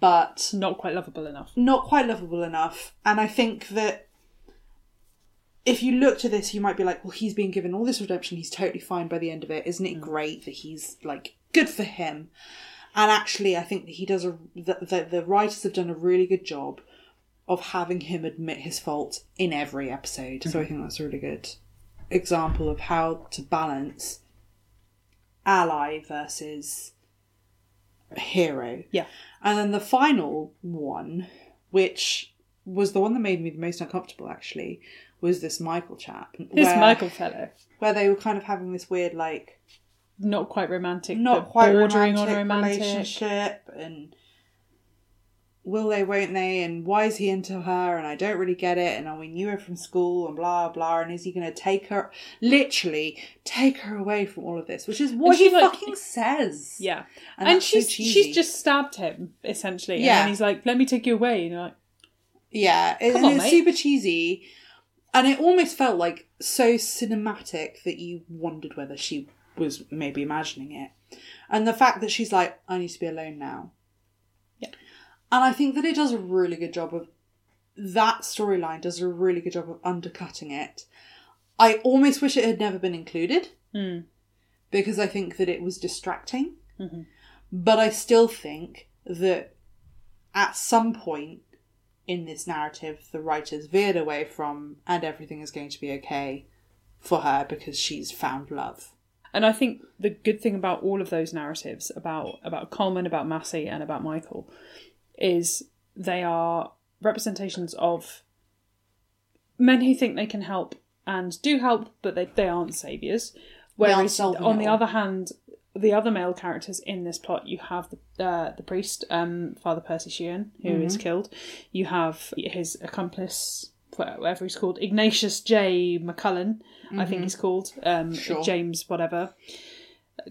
but not quite lovable enough. not quite lovable enough. And I think that if you look to this, you might be like, well, he's been given all this redemption. He's totally fine by the end of it. Isn't it mm. great that he's like good for him? And actually, I think that he does a the, the, the writers have done a really good job of having him admit his fault in every episode. So I mm-hmm. think that's a really good example of how to balance ally versus hero. Yeah. And then the final one, which was the one that made me the most uncomfortable actually, was this Michael chap. This where, Michael fellow, Where they were kind of having this weird, like, not quite romantic, not but quite bordering romantic, on romantic. relationship and will they, won't they, and why is he into her, and I don't really get it, and oh, we knew her from school, and blah, blah, and is he going to take her, literally, take her away from all of this, which is what he she's like- fucking says. Yeah, And and, that's so she's she's just stabbed him essentially. Yeah. and he's like, "Let me take you away." And you're like, Yeah, Come and on, it's mate. super cheesy, and it almost felt like so cinematic that you wondered whether she was maybe imagining it. And the fact that she's like, "I need to be alone now," Yeah. and I think that it does a really good job of that storyline. Does a really good job of undercutting it. I almost wish it had never been included Hmm. because I think that it was distracting. Mhm. But I still think that at some point in this narrative, the writers veered away from, and everything is going to be okay for her because she's found love. And I think the good thing about all of those narratives about about Colman, about Massey, and about Michael is they are representations of men who think they can help and do help, but they, they aren't saviors. They aren't on the other hand, the other male characters in this plot, you have the uh, the priest, um, Father Percy Sheehan, who is Mm-hmm. killed. You have his accomplice, whatever he's called, Ignatius J. McCullen, I think he's called, um, Mm-hmm. Sure. James whatever.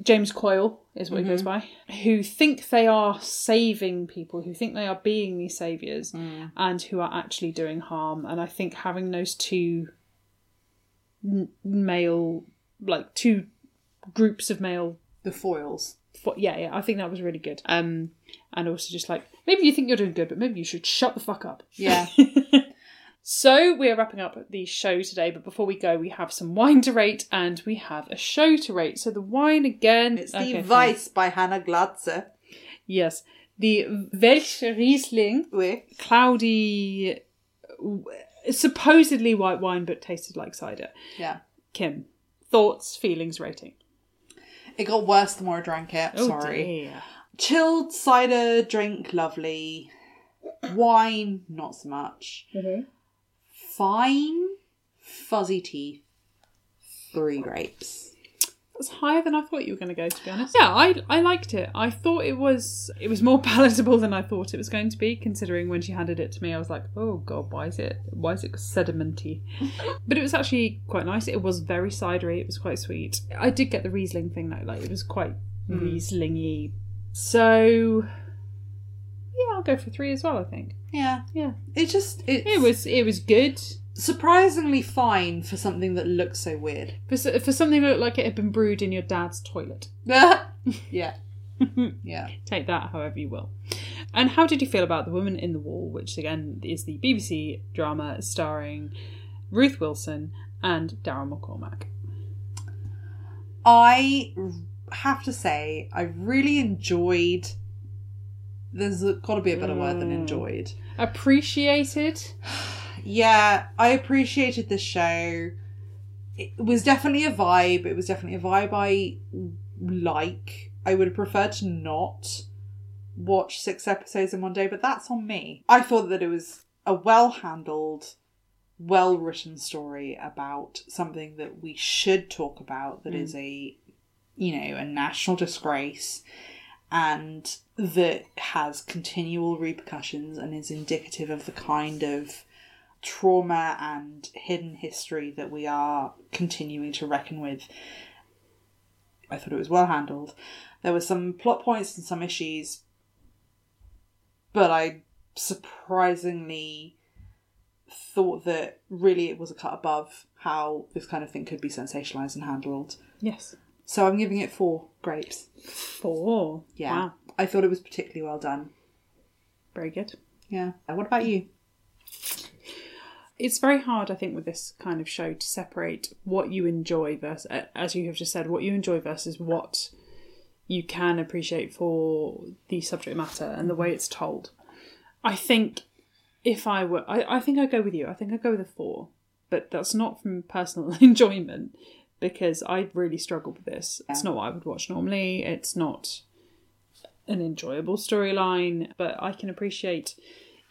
James Coyle is what he goes Mm-hmm. by, who think they are saving people, who think they are being these saviors, Mm. and who are actually doing harm. And I think having those two male, like two groups of male The foils. fo- yeah, yeah, I think that was really good. Um, and also just like maybe you think you're doing good, but maybe you should shut the fuck up. Yeah. So we are wrapping up the show today, but before we go, we have some wine to rate and we have a show to rate. So the wine again, It's the okay, fine. Vice by Hannah Glatze. Yes, the Welsh Riesling, Oui. cloudy, supposedly white wine, but tasted like cider. Yeah. Kim, thoughts, feelings, rating. It got worse the more I drank it. Oh, Sorry. dear. Chilled cider drink, lovely. Wine, not so much. Mm-hmm. Fine, fuzzy teeth. Three grapes. That's higher than I thought you were going to go. To be honest, yeah, I I liked it. I thought it was it was more palatable than I thought it was going to be. Considering when she handed it to me, I was like, oh god, why is it why is it sedimenty? but it was actually quite nice. It was very cidery. It was quite sweet. I did get the Riesling thing though. Like it was quite hmm. Rieslingy. So yeah, I'll go for three as well. I think. Yeah. Yeah, It just it's it was it was good. Surprisingly fine for something that looks so weird. For, s- for something that looked like it had been brewed in your dad's toilet. yeah. Yeah. Take that however you will. And how did you feel about The Woman in the Wall, which again is the BBC drama starring Ruth Wilson and Daryl McCormack? I have to say, I really enjoyed. There's got to be a better word than Mm. enjoyed. Appreciated? Yeah, I appreciated the show. It was definitely a vibe. It was definitely a vibe I like. I would have preferred to not watch six episodes in one day, but that's on me. I thought that it was a well handled, well written story about something that we should talk about that mm. is a, you know, a national disgrace and that has continual repercussions and is indicative of the kind of trauma and hidden history that we are continuing to reckon with. I thought it was well handled. There were some plot points and some issues, but I surprisingly thought that really it was a cut above how this kind of thing could be sensationalized and handled. Yes. So I'm giving it four grapes. Four. Yeah. Wow. I thought it was particularly well done. Very good. Yeah. What about you? It's very hard, I think, with this kind of show to separate what you enjoy versus, as you have just said, what you enjoy versus what you can appreciate for the subject matter and the way it's told. I think if I were, I, I think I go with you. I think I go with a four, but that's not from personal enjoyment because I really struggled with this. It's not what I would watch normally. It's not an enjoyable storyline, but I can appreciate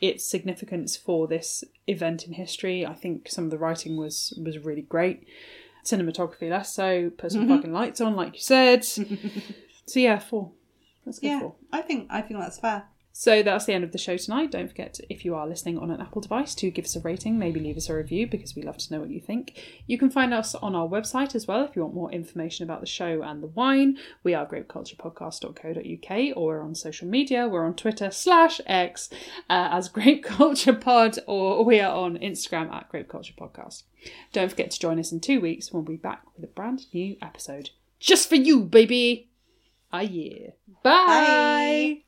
its significance for this event in history. I think some of the writing was was really great. Cinematography less so. Put some mm-hmm. fucking lights on, like you said. so yeah, four. Let's go Yeah, four. I think I think that's fair. So that's the end of the show tonight. Don't forget, if you are listening on an Apple device, to give us a rating, maybe leave us a review because we love to know what you think. You can find us on our website as well if you want more information about the show and the wine. We are grapeculturepodcast.co.uk or on social media. We're on Twitter slash X uh, as Grape Culture Pod or we are on Instagram at Grape Culture Podcast. Don't forget to join us in two weeks when we'll be back with a brand new episode. Just for you, baby! Ah, yeah. Bye. Bye.